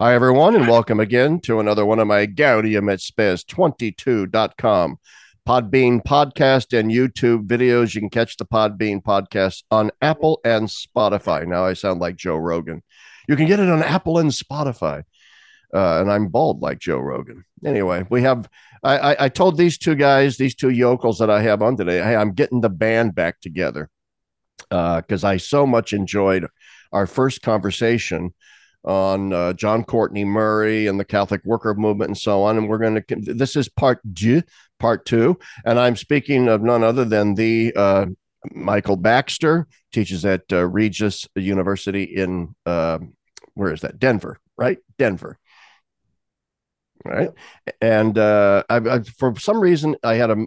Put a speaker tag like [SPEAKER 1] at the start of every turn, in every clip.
[SPEAKER 1] Hi, everyone, and welcome again to another one of my Gaudium et Spes22.com Podbean podcast and YouTube videos. You can catch the Podbean podcast on Apple and Spotify. Now I sound like Joe Rogan. You can get it on Apple and Spotify. Uh, and I'm bald like Joe Rogan. Anyway, we have. I, I, I told these two guys, these two yokels that I have on today, hey, I'm getting the band back together because uh, I so much enjoyed our first conversation on uh, John Courtney Murray and the Catholic Worker Movement and so on. And we're going to, this is part two, part two. And I'm speaking of none other than the uh, Michael Baxter, teaches at uh, Regis University in, uh, where is that? Denver, right? Denver. Right. And uh, I, I, for some reason, I had a,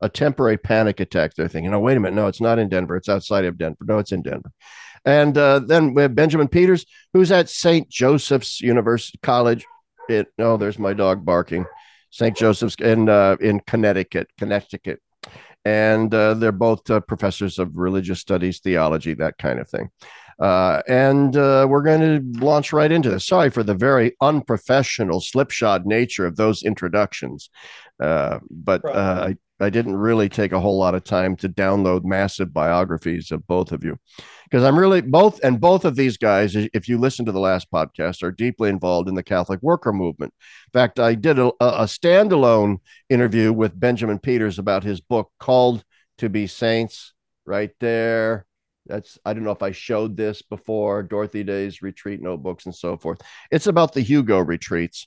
[SPEAKER 1] a temporary panic attack. They're thinking, oh, wait a minute. No, it's not in Denver. It's outside of Denver. No, it's in Denver. And uh, then we have Benjamin Peters, who's at St. Joseph's University College. It, oh, there's my dog barking. St. Joseph's in uh, in Connecticut, Connecticut, and uh, they're both uh, professors of religious studies, theology, that kind of thing. Uh, and uh, we're going to launch right into this. Sorry for the very unprofessional, slipshod nature of those introductions, uh, but uh, I, I didn't really take a whole lot of time to download massive biographies of both of you because I'm really both and both of these guys, if you listen to the last podcast, are deeply involved in the Catholic worker movement. In fact, I did a, a standalone interview with Benjamin Peters about his book called To Be Saints, right there. That's I don't know if I showed this before, Dorothy Day's retreat notebooks and so forth. It's about the Hugo retreats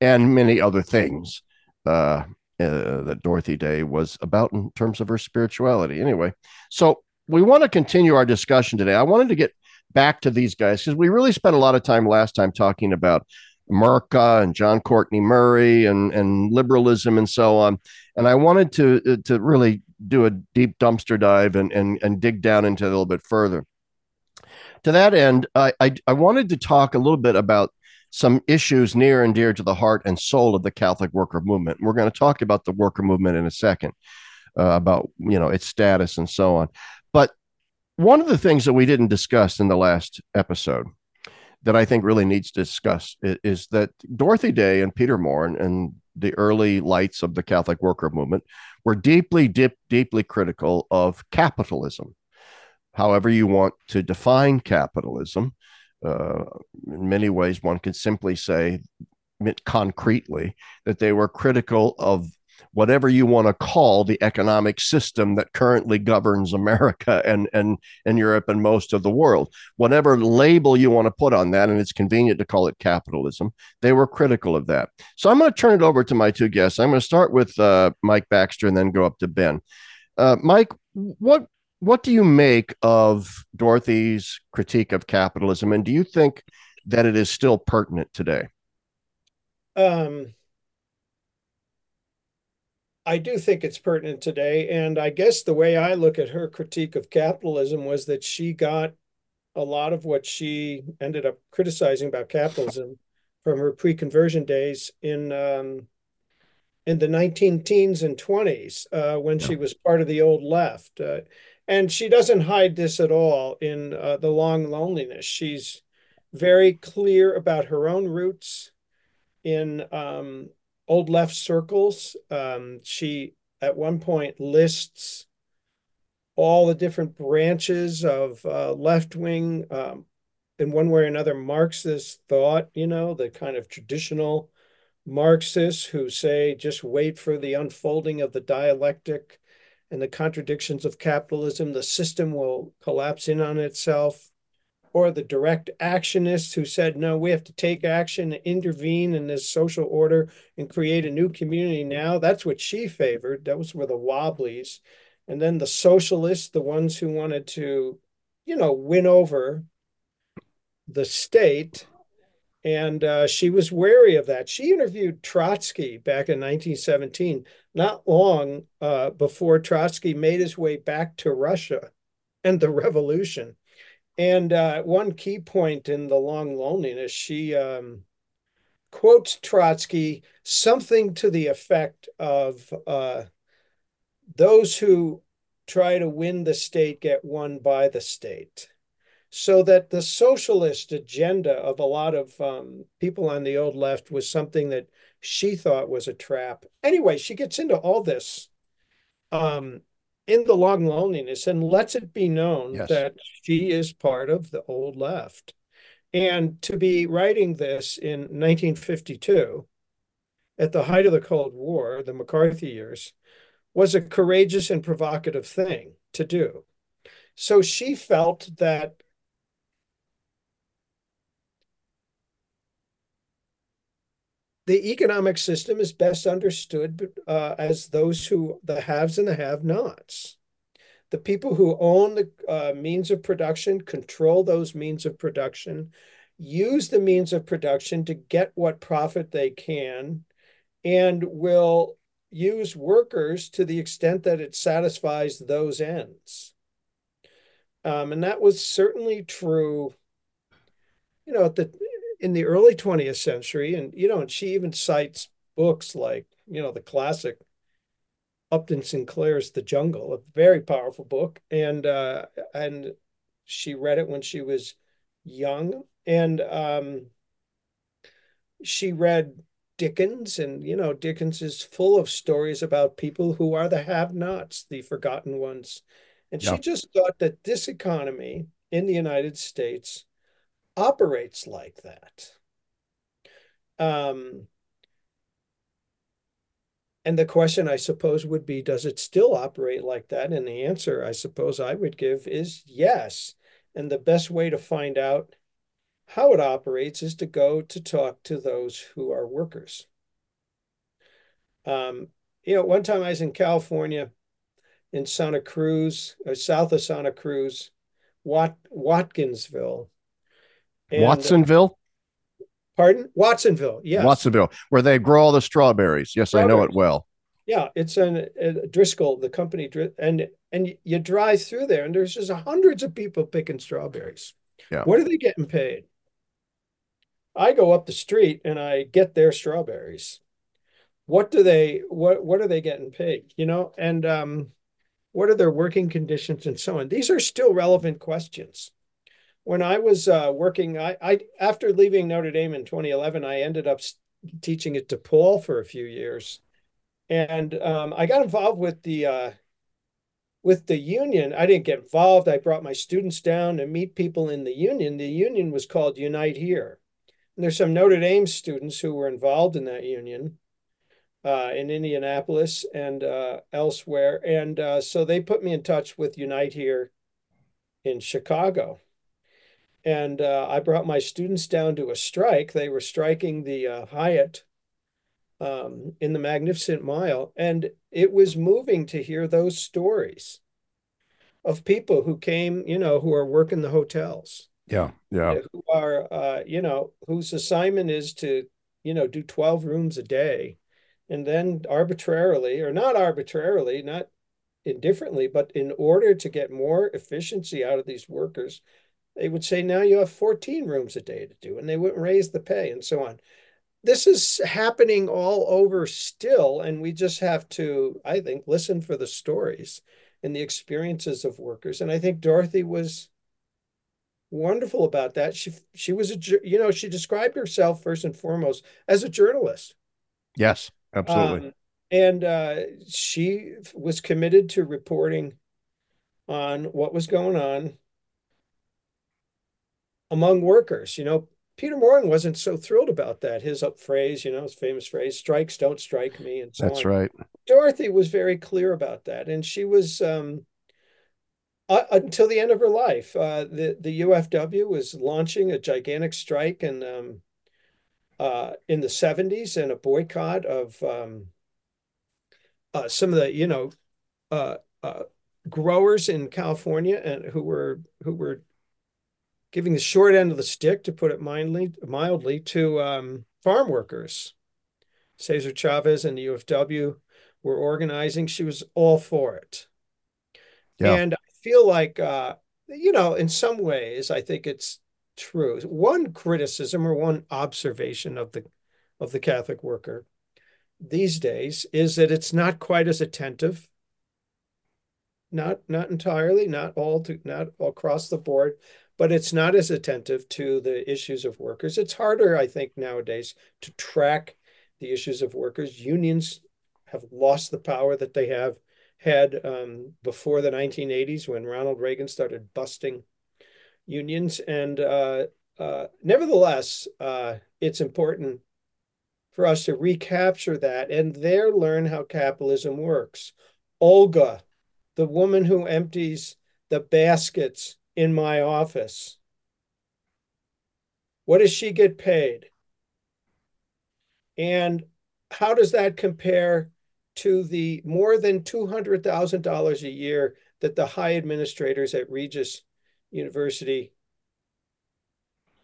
[SPEAKER 1] and many other things. Uh, uh, that Dorothy Day was about in terms of her spirituality. Anyway, so we want to continue our discussion today. I wanted to get back to these guys because we really spent a lot of time last time talking about Merca and John Courtney Murray and and liberalism and so on. And I wanted to uh, to really do a deep dumpster dive and and and dig down into it a little bit further. To that end, I, I, I wanted to talk a little bit about some issues near and dear to the heart and soul of the Catholic worker movement. We're going to talk about the worker movement in a second, uh, about you know its status and so on. But one of the things that we didn't discuss in the last episode that I think really needs to discuss is, is that Dorothy Day and Peter Maurin and, and, the early lights of the Catholic worker movement were deeply, deep, deeply critical of capitalism. However, you want to define capitalism, uh, in many ways, one could simply say concretely that they were critical of whatever you want to call the economic system that currently governs America and and and Europe and most of the world. Whatever label you want to put on that, and it's convenient to call it capitalism. They were critical of that. So I'm going to turn it over to my two guests. I'm going to start with uh, Mike Baxter and then go up to Ben. Uh, Mike, what what do you make of Dorothy's critique of capitalism, and do you think that it is still pertinent today?
[SPEAKER 2] Um, I do think it's pertinent today. And I guess the way I look at her critique of capitalism was that she got a lot of what she ended up criticizing about capitalism from her pre-conversion days in um, in the 19 teens and 20s uh, when yeah. she was part of the old left. Uh, and she doesn't hide this at all in uh, The Long Loneliness. She's very clear about her own roots in um, old left circles. Um, she at one point lists all the different branches of uh, left wing, um, in one way or another, Marxist thought, you know, the kind of traditional Marxists who say just wait for the unfolding of the dialectic and the contradictions of capitalism, the system will collapse in on itself or the direct actionists who said, no, we have to take action, intervene in this social order and create a new community now. That's what she favored. Those were the Wobblies. And then the socialists, the ones who wanted to, you know, win over the state. And uh, she was wary of that. She interviewed Trotsky back in 1917, not long uh, before Trotsky made his way back to Russia and the revolution and uh, one key point in the long loneliness, she um, quotes Trotsky something to the effect of uh, those who try to win the state get won by the state. So that the socialist agenda of a lot of um, people on the old left was something that she thought was a trap. Anyway, she gets into all this um, in the long loneliness and lets it be known
[SPEAKER 1] Yes.
[SPEAKER 2] that she is part of the old left. And to be writing this in 1952, at the height of the Cold War, the McCarthy years, was a courageous and provocative thing to do. So she felt that the economic system is best understood uh, as those who, the haves and the have-nots. The people who own the uh, means of production control those means of production, use the means of production to get what profit they can, and will use workers to the extent that it satisfies those ends. Um, and that was certainly true, you know, at the in the early 20th century. And, you know, and she even cites books like, you know, the classic Upton Sinclair's The Jungle, a very powerful book. And uh, and she read it when she was young. And um, she read Dickens, and you know, Dickens is full of stories about people who are the have-nots, the forgotten ones. And she just thought that this economy in the United States operates like that. Um, and the question, I suppose, would be, does it still operate like that? And the answer, I suppose, I would give is yes. And the best way to find out how it operates is to go to talk to those who are workers. Um, you know, one time I was in California, in Santa Cruz, or south of Santa Cruz, Wat Watkinsville. And-
[SPEAKER 1] Watsonville,
[SPEAKER 2] Pardon? Watsonville. Yes.
[SPEAKER 1] Watsonville, where they grow all the strawberries. Yes, I know it well.
[SPEAKER 2] Yeah, it's an a Driscoll, the company, and and you drive through there, and there's just hundreds of people picking strawberries.
[SPEAKER 1] Yeah.
[SPEAKER 2] What are they getting paid? I go up the street and I get their strawberries. What do they what what are they getting paid? You know, and um, what are their working conditions and so on? These are still relevant questions. When I was uh, working, I, I after leaving Notre Dame in 2011, I ended up teaching at DePaul for a few years and um, I got involved with the uh, with the union. I didn't get involved. I brought my students down to meet people in the union. The union was called Unite Here. And there's some Notre Dame students who were involved in that union uh, in Indianapolis and uh, elsewhere. And uh, so they put me in touch with Unite Here in Chicago. And uh, I brought my students down to a strike. They were striking the uh, Hyatt um, in the Magnificent Mile. And it was moving to hear those stories of people who came, you know, who are working the hotels,
[SPEAKER 1] Yeah, yeah,
[SPEAKER 2] who are, uh, you know, whose assignment is to, you know, do 12 rooms a day. And then arbitrarily, or not arbitrarily, not indifferently, but in order to get more efficiency out of these workers, they would say, now you have 14 rooms a day to do, and they wouldn't raise the pay and so on this is happening all over still, and we just have to, I think, listen for the stories and the experiences of workers. And I think Dorothy was wonderful about that. She she was a you know she described herself first and foremost as a journalist,
[SPEAKER 1] yes, absolutely.
[SPEAKER 2] Um, and uh, she was committed to reporting on what was going on among workers. You know, Peter Maurin wasn't so thrilled about that. His up phrase, you know, his famous phrase, strikes don't strike me, and so
[SPEAKER 1] That's
[SPEAKER 2] on.
[SPEAKER 1] right.
[SPEAKER 2] Dorothy was very clear about that, and she was um, uh, until the end of her life. Uh, the the UFW was launching a gigantic strike in um, uh, in the seventies and a boycott of um, uh, some of the you know uh, uh, growers in California and who were who were giving the short end of the stick, to put it mildly, mildly to um, farm workers. Cesar Chavez and the UFW were organizing. She was all for it.
[SPEAKER 1] Yeah.
[SPEAKER 2] And I feel like, uh, you know, in some ways, I think it's true. One criticism or one observation of the of the Catholic worker these days is that it's not quite as attentive. Not not entirely, not all to not all across the board, but it's not as attentive to the issues of workers. It's harder, I think, nowadays to track the issues of workers. Unions have lost the power that they have had um, before the 1980s when Ronald Reagan started busting unions. And uh, uh, nevertheless, uh, it's important for us to recapture that and there learn how capitalism works. Olga, the woman who empties the baskets in my office, what does she get paid? And how does that compare to the more than $200,000 a year that the high administrators at Regis University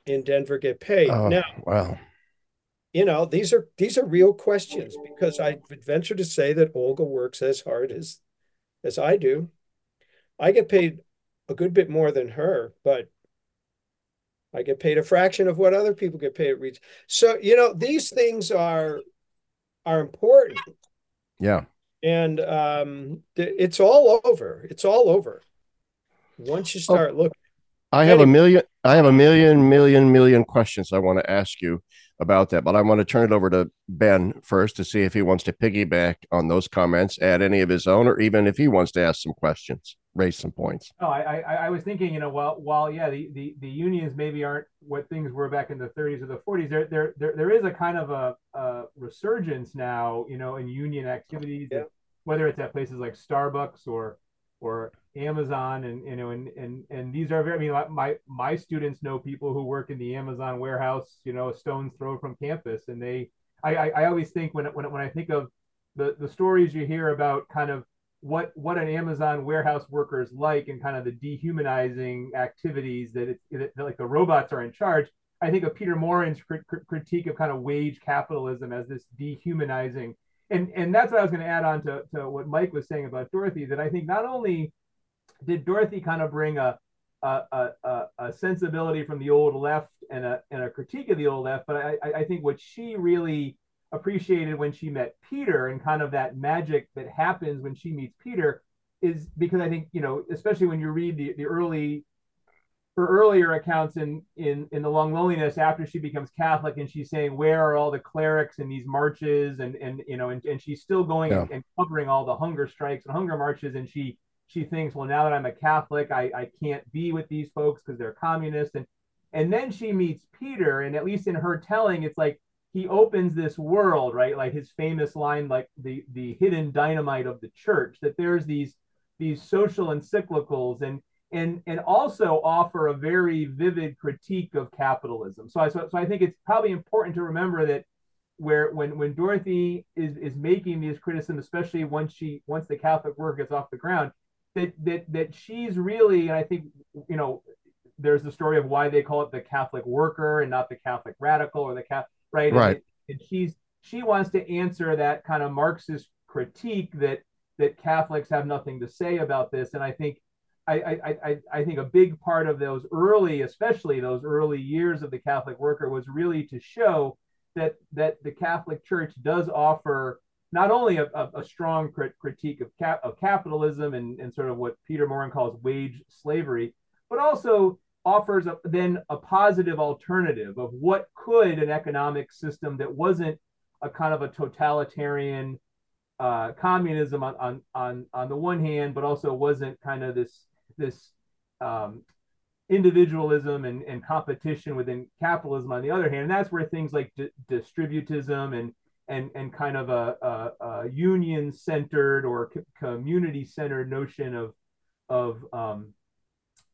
[SPEAKER 2] in Denver get paid?
[SPEAKER 1] Oh,
[SPEAKER 2] now,
[SPEAKER 1] wow.
[SPEAKER 2] You know, these are these are real questions because I would venture to say that Olga works as hard as as I do. I get paid a good bit more than her, but I get paid a fraction of what other people get paid at Regis. So, you know, these things are are important
[SPEAKER 1] yeah.
[SPEAKER 2] And um, it's all over. It's all over. Once you start oh, looking.
[SPEAKER 1] I have anyway. a million, I have a million, million, million questions I want to ask you about that, but I want to turn it over to Ben first to see if he wants to piggyback on those comments, add any of his own, or even if he wants to ask some questions, raise some points.
[SPEAKER 3] Oh, I, I, I was thinking, you know, while, while yeah, the, the, the unions maybe aren't what things were back in the 30s or the 40s, there, there, there, there is a kind of a, a resurgence now, you know, in union activities, yeah. whether it's at places like Starbucks or, or Amazon and you know and and and these are very I mean my my students know people who work in the Amazon warehouse you know a stone's throw from campus and they I I, I always think when when when I think of the the stories you hear about kind of what what an Amazon warehouse worker is like and kind of the dehumanizing activities that it like the robots are in charge I think of Peter Maurin's critique of kind of wage capitalism as this dehumanizing. And and that's what I was going to add on to, to what Mike was saying about Dorothy that I think not only did Dorothy kind of bring a a, a, a sensibility from the old left and a, and a critique of the old left, but I, I think what she really appreciated when she met Peter and kind of that magic that happens when she meets Peter is because I think, you know, especially when you read the, the early her earlier accounts in in in the long loneliness after she becomes catholic and she's saying where are all the clerics in these marches and and you know and, and she's still going yeah. and, and covering all the hunger strikes and hunger marches and she she thinks, well, now that I'm a Catholic, I, I can't be with these folks because they're communists. And and then she meets Peter, and at least in her telling, it's like he opens this world, right? Like his famous line, like the the hidden dynamite of the church, that there's these these social encyclicals and and and also offer a very vivid critique of capitalism. So I so, so I think it's probably important to remember that where when when Dorothy is is making these criticisms, especially once she once the Catholic work gets off the ground, that that that she's really, and I think you know, there's the story of why they call it the Catholic worker and not the Catholic radical or the Catholic right.
[SPEAKER 1] Right.
[SPEAKER 3] And, and she's she wants to answer that kind of Marxist critique that that Catholics have nothing to say about this, and I think. I, I, I think a big part of those early, especially those early years of the Catholic worker, was really to show that that the Catholic Church does offer not only a, a, a strong crit- critique of, cap- of capitalism and, and sort of what Peter Maurin calls wage slavery, but also offers a, then a positive alternative of what could an economic system that wasn't a kind of a totalitarian uh, communism on, on on on the one hand, but also wasn't kind of this this um, individualism and, and competition within capitalism on the other hand. And that's where things like di- distributism and and and kind of a, a, a union centered or community centered notion of of um,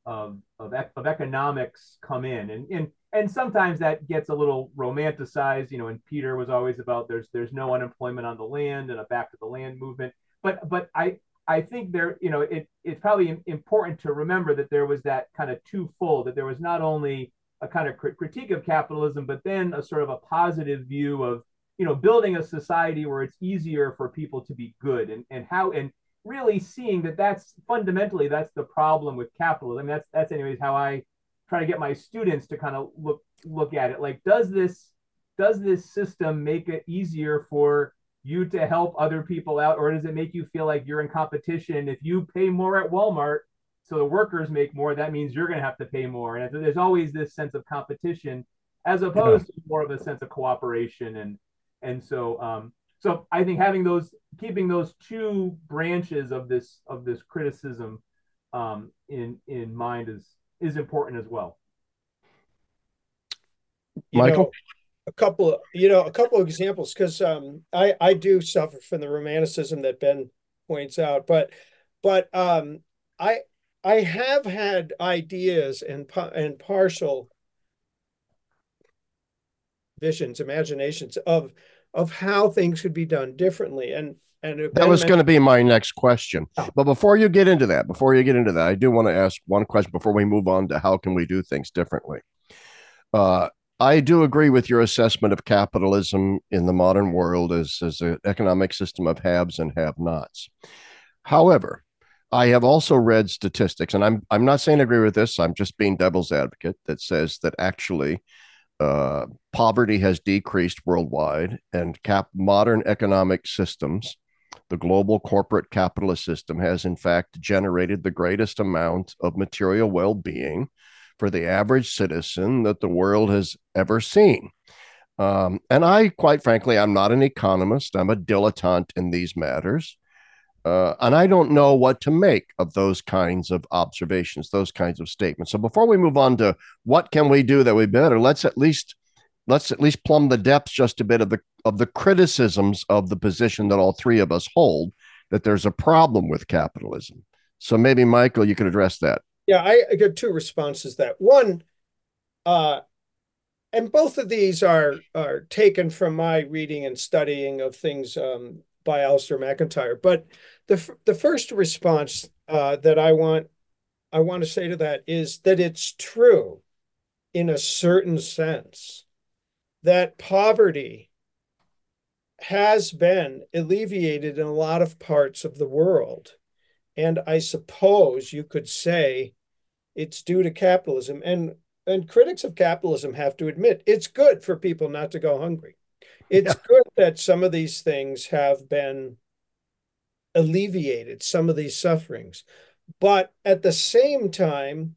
[SPEAKER 3] of, of, of economics come in. And and and sometimes that gets a little romanticized you know and peter was always about there's there's no unemployment on the land and a back to the land movement. But but i i think there you know it it's probably important to remember that there was that kind of twofold that there was not only a kind of critique of capitalism but then a sort of a positive view of you know building a society where it's easier for people to be good and and how and really seeing that that's fundamentally that's the problem with capitalism I mean, that's that's anyways how i try to get my students to kind of look look at it like does this does this system make it easier for you to help other people out or does it make you feel like you're in competition if you pay more at walmart so the workers make more. That means you're going to have to pay more, and there's always this sense of competition as opposed yeah. to more of a sense of cooperation and and so um, so I think having those keeping those two branches of this of this criticism um, in in mind is is important as well.
[SPEAKER 2] You Michael, know, a couple of you know a couple of examples because um, I I do suffer from the romanticism that Ben points out, but but um, I I have had ideas and and partial visions, imaginations of of how things could be done differently. And and
[SPEAKER 1] that was going to be my next question. Oh. But before you get into that, before you get into that, I do want to ask one question before we move on to how can we do things differently. Uh, I do agree with your assessment of capitalism in the modern world as, as an economic system of haves and have nots. However, I have also read statistics, and I'm I'm not saying I agree with this. I'm just being devil's advocate that says that actually uh, poverty has decreased worldwide, and cap modern economic systems, the global corporate capitalist system, has in fact generated the greatest amount of material well-being for the average citizen that the world has ever seen. Um, and I, quite frankly, I'm not an economist. I'm a dilettante in these matters. Uh, and I don't know what to make of those kinds of observations, those kinds of statements. So before we move on to what can we do that we better, let's at least let's at least plumb the depths just a bit of the of the criticisms of the position that all three of us hold that there's a problem with capitalism. So maybe Michael, you could address that.
[SPEAKER 2] Yeah, I, I two responses. That one, uh, and both of these are are taken from my reading and studying of things um, by Alasdair MacIntyre, But the the first response uh, that I want I want to say to that is that it's true, in a certain sense, that poverty has been alleviated in a lot of parts of the world, and I suppose you could say it's due to capitalism. And and critics of capitalism have to admit it's good for people not to go hungry. It's yeah. good that some of these things have been alleviated, some of these sufferings. But at the same time,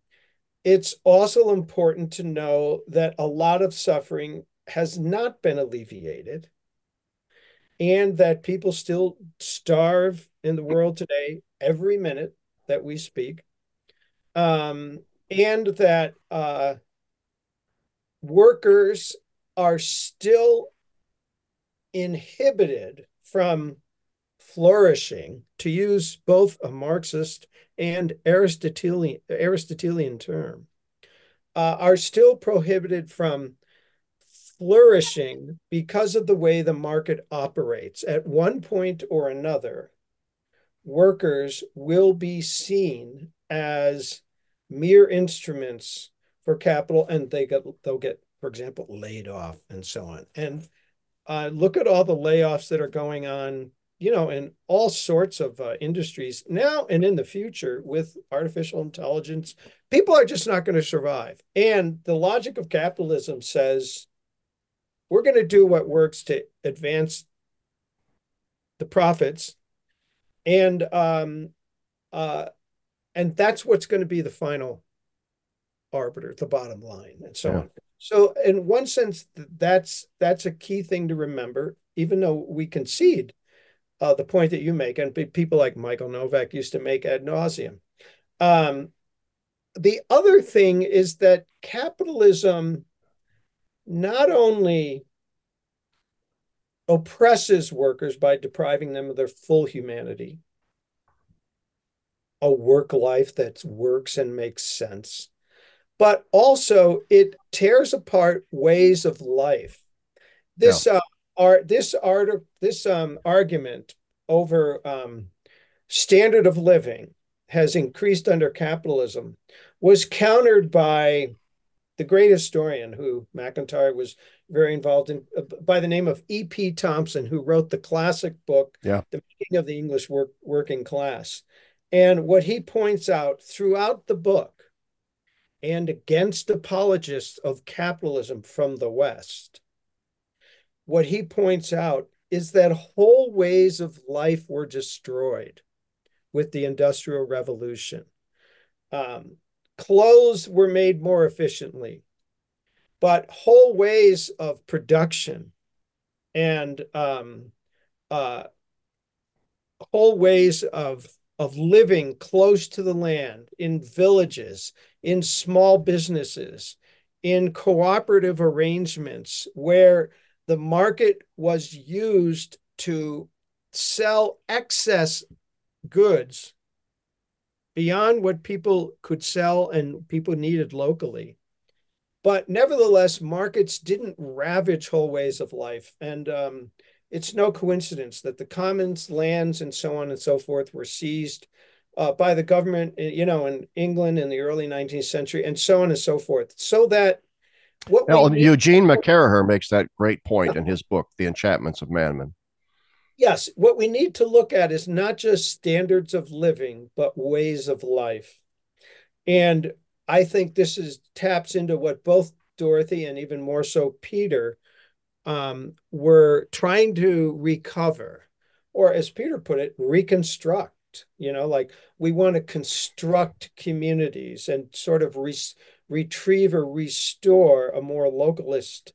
[SPEAKER 2] it's also important to know that a lot of suffering has not been alleviated and that people still starve in the world today every minute that we speak. Um, and that uh, workers are still inhibited from flourishing, to use both a Marxist and Aristotelian, Aristotelian term, uh, are still prohibited from flourishing because of the way the market operates. At one point or another, workers will be seen as mere instruments for capital and they get they'll get for example laid off and so on and uh, look at all the layoffs that are going on, you know, in all sorts of uh, industries now and in the future with artificial intelligence. People are just not going to survive. And the logic of capitalism says we're going to do what works to advance the profits, and um, uh, and that's what's going to be the final arbiter, the bottom line, and so yeah. on. So in one sense, that's that's a key thing to remember, even though we concede uh, the point that you make, and people like Michael Novak used to make ad nauseum. Um, the other thing is that capitalism not only oppresses workers by depriving them of their full humanity, a work life that works and makes sense, but also it tears apart ways of life. This yeah. uh, art, this art, this um, argument over um, standard of living has increased under capitalism was countered by the great historian who MacIntyre was very involved in uh, by the name of E.P. Thompson, who wrote the classic book,
[SPEAKER 1] yeah.
[SPEAKER 2] The Making of the English Work, Working Class. And what he points out throughout the book and against apologists of capitalism from the West. What he points out is that whole ways of life were destroyed with the Industrial Revolution. Um, clothes were made more efficiently, but whole ways of production and um, uh, whole ways of of living close to the land in villages, in small businesses, in cooperative arrangements where the market was used to sell excess goods beyond what people could sell and people needed locally. But nevertheless, markets didn't ravage whole ways of life. And um, it's no coincidence that the commons, lands, and so on and so forth were seized uh, by the government, you know, in England in the early 19th century, and so on and so forth, so that
[SPEAKER 1] well, Eugene McCarraher makes that great point in his book, The Enchantments of Mammon.
[SPEAKER 2] Yes, what we need to look at is not just standards of living, but ways of life. And I think this is taps into what both Dorothy and even more so Peter um, were trying to recover, or as Peter put it, reconstruct. You know, like we want to construct communities and sort of re- retrieve or restore a more localist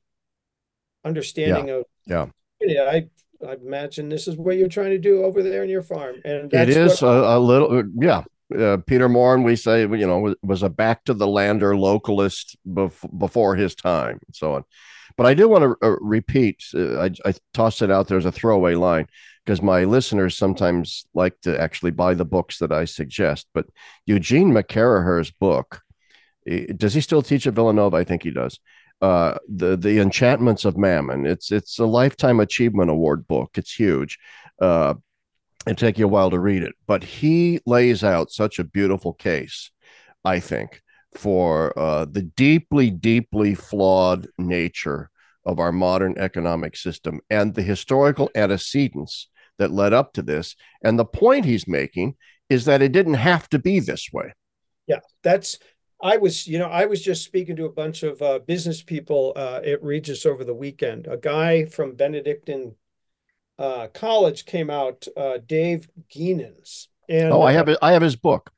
[SPEAKER 2] understanding
[SPEAKER 1] yeah.
[SPEAKER 2] of.
[SPEAKER 1] Yeah.
[SPEAKER 2] Yeah, I I imagine this is what you're trying to do over there in your farm, and
[SPEAKER 1] it is what- a, a, little, yeah. Uh, Peter Maurin, we say, you know, was, was a back to the lander localist bef- before his time, and so on. But I do want to uh, repeat. Uh, I, I tossed it out there as a throwaway line because my listeners sometimes like to actually buy the books that I suggest. But Eugene McCarraher's book, does he still teach at Villanova? I think he does. Uh, the the Enchantments of Mammon. It's it's a lifetime achievement award book. It's huge. Uh, it take you a while to read it, but he lays out such a beautiful case, I think, for uh, the deeply, deeply flawed nature of our modern economic system and the historical antecedents that led up to this. And the point he's making is that it didn't have to be this way.
[SPEAKER 2] Yeah, that's. I was, you know, I was just speaking to a bunch of uh, business people uh, at Regis over the weekend. A guy from Benedictine uh, College came out, uh, Dave Gienans.
[SPEAKER 1] And oh, I have I have his book.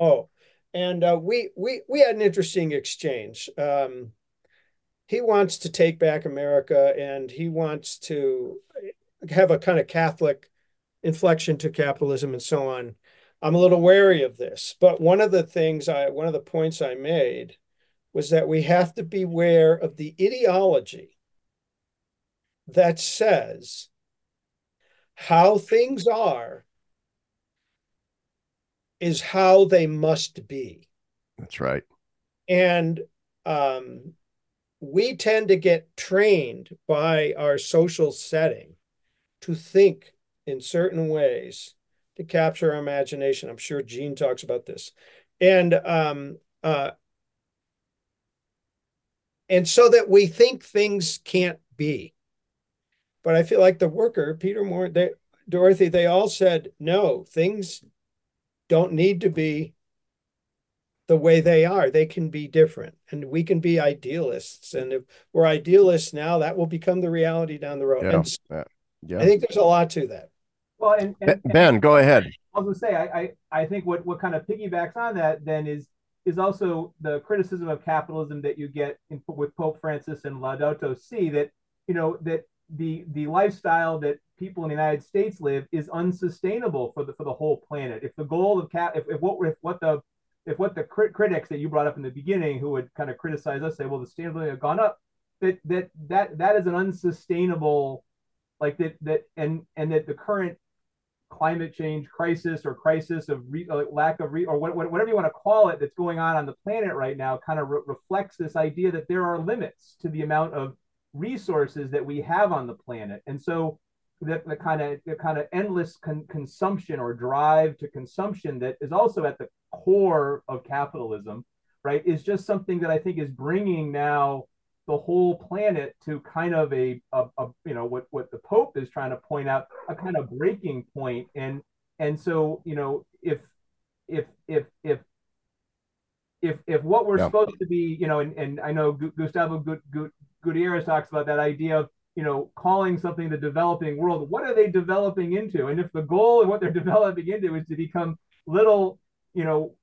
[SPEAKER 2] Oh, and uh, we we we had an interesting exchange. Um, he wants to take back America, and he wants to have a kind of Catholic inflection to capitalism and so on. I'm a little wary of this, but one of the things I one of the points I made was that we have to beware of the ideology that says how things are is how they must be.
[SPEAKER 1] That's right.
[SPEAKER 2] And um, we tend to get trained by our social setting to think in certain ways to capture our imagination. I'm sure Gene talks about this. And um, uh, and so that we think things can't be. But I feel like the worker, Peter Maurin, they, Dorothy, they all said, no, things don't need to be the way they are. They can be different, and we can be idealists. And if we're idealists now, that will become the reality down the road.
[SPEAKER 1] Yeah,
[SPEAKER 2] and yeah. I think there's a lot to that.
[SPEAKER 3] Well, and, and
[SPEAKER 1] Ben,
[SPEAKER 3] and,
[SPEAKER 1] go ahead.
[SPEAKER 3] I was going to say, I, I, I think what what kind of piggybacks on that then is is also the criticism of capitalism that you get in, with Pope Francis and Laudato Si that you know that the the lifestyle that people in the United States live is unsustainable for the for the whole planet. If the goal of cap, if, if what if what the if what the crit- critics that you brought up in the beginning, who would kind of criticize us, say, well, the standard of living have gone up, that that that that is an unsustainable, like that that and and that the current climate change crisis or crisis of re, uh, lack of re, or what, whatever you want to call it that's going on on the planet right now kind of re- reflects this idea that there are limits to the amount of resources that we have on the planet. And so the, the kind of the kind of endless con- consumption or drive to consumption that is also at the core of capitalism right is just something that i think is bringing now the whole planet to kind of a, a, a, you know what what the pope is trying to point out a kind of breaking point. And and so you know if if if if if if what we're yeah. supposed to be you know and, and i know gustavo gutierrez talks about that idea of you know calling something the developing world. What are they developing into? And if the goal of what they're developing into is to become little you know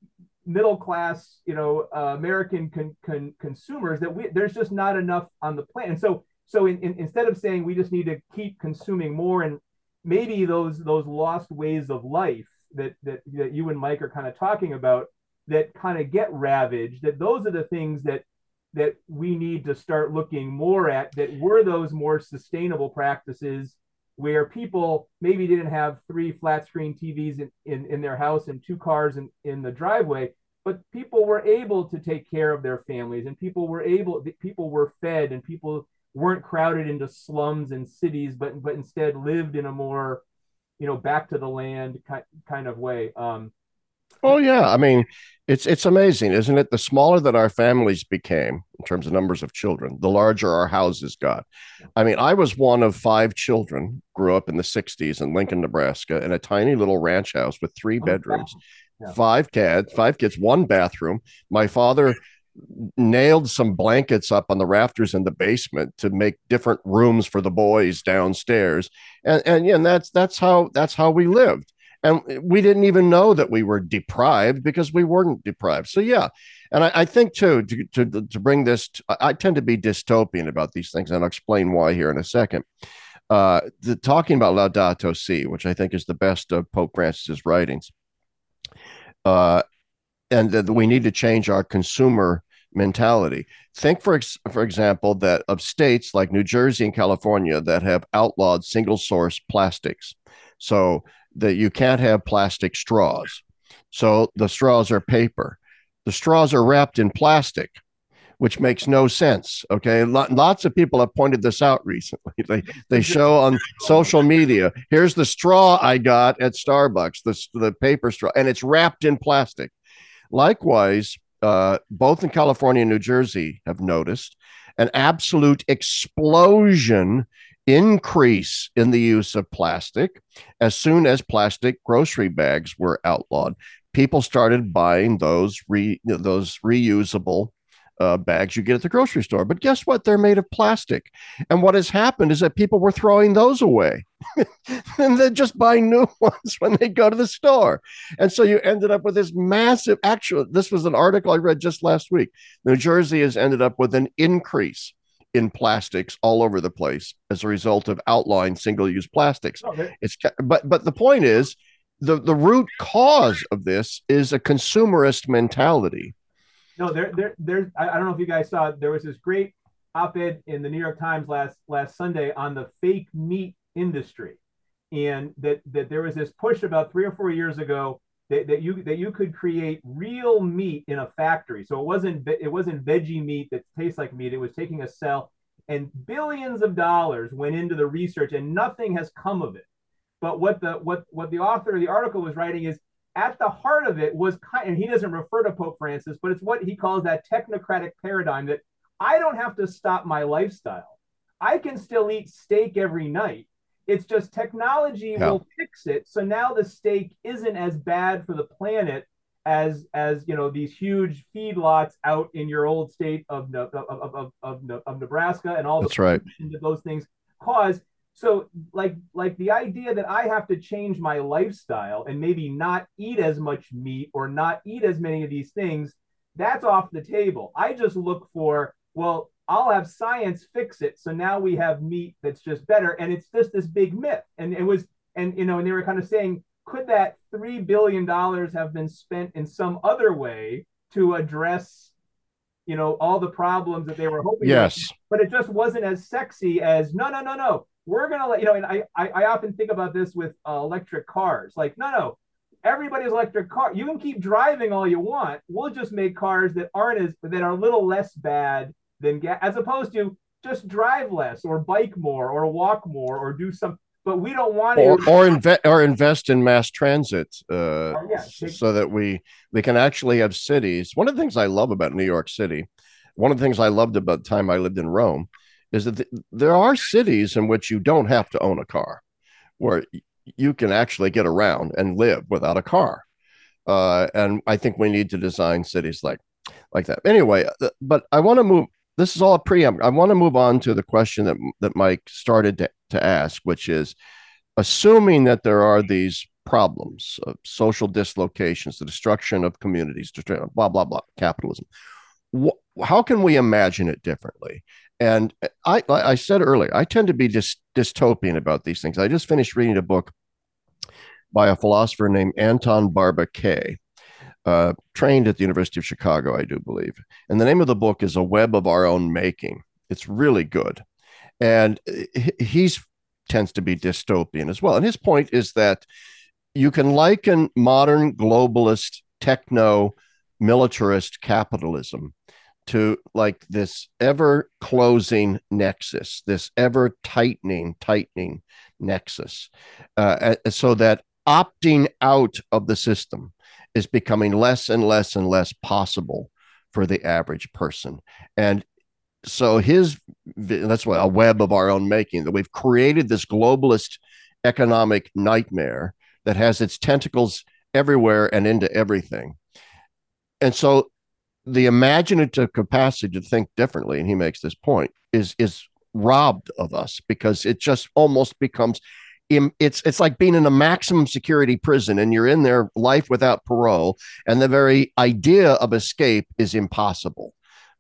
[SPEAKER 3] middle class, you know, uh, American con- con- consumers that we there's just not enough on the planet. And so so in, in, instead of saying we just need to keep consuming more and maybe those those lost ways of life that that that you and Mike are kind of talking about that kind of get ravaged that those are the things that that we need to start looking more at that were those more sustainable practices where people maybe didn't have three flat screen TVs in, in, in their house and two cars in, in the driveway, but people were able to take care of their families and people were able, people were fed and people weren't crowded into slums and cities, but, but instead lived in a more, you know, back to the land kind of way. Um,
[SPEAKER 1] Oh yeah, I mean, it's it's amazing, isn't it? The smaller that our families became in terms of numbers of children, the larger our houses got. I mean, I was one of five children, grew up in the 60s in Lincoln, Nebraska, in a tiny little ranch house with three oh, bedrooms, yeah. five kids, five kids, one bathroom. My father nailed some blankets up on the rafters in the basement to make different rooms for the boys downstairs. And and yeah, and that's that's how that's how we lived and we didn't even know that we were deprived because we weren't deprived so yeah and i, I think too to, to, to bring this i tend to be dystopian about these things and i'll explain why here in a second uh, the, talking about laudato si which i think is the best of pope francis's writings uh, and that we need to change our consumer mentality. Think, for ex- for example, that of states like New Jersey and California that have outlawed single source plastics. So that you can't have plastic straws. So the straws are paper. The straws are wrapped in plastic, which makes no sense. Okay. Lots of people have pointed this out recently. They, they show on social media here's the straw I got at Starbucks, the, the paper straw, and it's wrapped in plastic. Likewise, uh, both in California and New Jersey have noticed an absolute explosion increase in the use of plastic as soon as plastic grocery bags were outlawed. People started buying those re, those reusable uh, bags you get at the grocery store. But guess what? They're made of plastic. And what has happened is that people were throwing those away and then just buying new ones when they go to the store. And so you ended up with this massive, actual, this was an article I read just last week. New Jersey has ended up with an increase in plastics all over the place as a result of outlawing single-use plastics. Okay. Oh, it's but but the point is the the root cause of this is a consumerist mentality.
[SPEAKER 3] No, there there there's I, I don't know if you guys saw there was this great op-ed in the New York Times last last Sunday on the fake meat industry, and that that there was this push about three or four years ago that, that you that you could create real meat in a factory. So it wasn't it wasn't veggie meat that tastes like meat. It was taking a cell, and billions of dollars went into the research, and nothing has come of it. But what the what what the author of the article was writing is at the heart of it was kind, and he doesn't refer to Pope Francis, but it's what he calls that technocratic paradigm that I don't have to stop my lifestyle. I can still eat steak every night it's just technology yeah. will fix it. So now the steak isn't as bad for the planet as as you know these huge feedlots out in your old state of of, of, of, of, of Nebraska and all
[SPEAKER 1] that's right
[SPEAKER 3] that those things cause. So like like the idea that I have to change my lifestyle and maybe not eat as much meat or not eat as many of these things, that's off the table. I just look for well I'll have science fix it. So now we have meat that's just better. And it's just this big myth. And it was, and you know, and they were kind of saying, could that three billion dollars have been spent in some other way to address, you know, all the problems that they were hoping?
[SPEAKER 1] Yes.
[SPEAKER 3] To, but it just wasn't as sexy as no, no, no, no. We're gonna let you know. And I, I, I often think about this with uh, electric cars. Like, no, no, everybody's electric car. You can keep driving all you want. We'll just make cars that aren't as that are a little less bad than get as opposed to just drive less or bike more or walk more or do some but we don't want
[SPEAKER 1] or, to or invest or invest in mass transit uh, oh, yeah, so that we we can actually have cities. One of the things i love about new york city one of the things i loved about the time i lived in rome is that there are cities in which you don't have to own a car where you can actually get around and live without a car. Uh, and i think we need to design cities like like that. Anyway uh, but i want to move this is all a preempt. I want to move on to the question that that Mike started to, to ask, which is assuming that there are these problems, of social dislocations, the destruction of communities, blah blah blah, capitalism. How can we imagine it differently? And eh, I, I said earlier, I tend to be just dystopian about these things. I just finished reading a book by a philosopher named Anton Barba-Kay, uh, trained at the University of Chicago, I do believe. And the name of the book is A Web of Our Own Making. It's really good. And he's tends to be dystopian as well. And his point is that you can liken modern globalist techno militarist capitalism to like this ever closing nexus, this ever tightening, tightening nexus, uh, so that opting out of the system is becoming less and less and less possible for the average person. And so his that's what a web of our own making that we've created this globalist economic nightmare that has its tentacles everywhere and into everything. And so the imaginative capacity to think differently, and he makes this point, is is robbed of us because it just almost becomes it's it's like being in a maximum security prison and you're in there life without parole and the very idea of escape is impossible.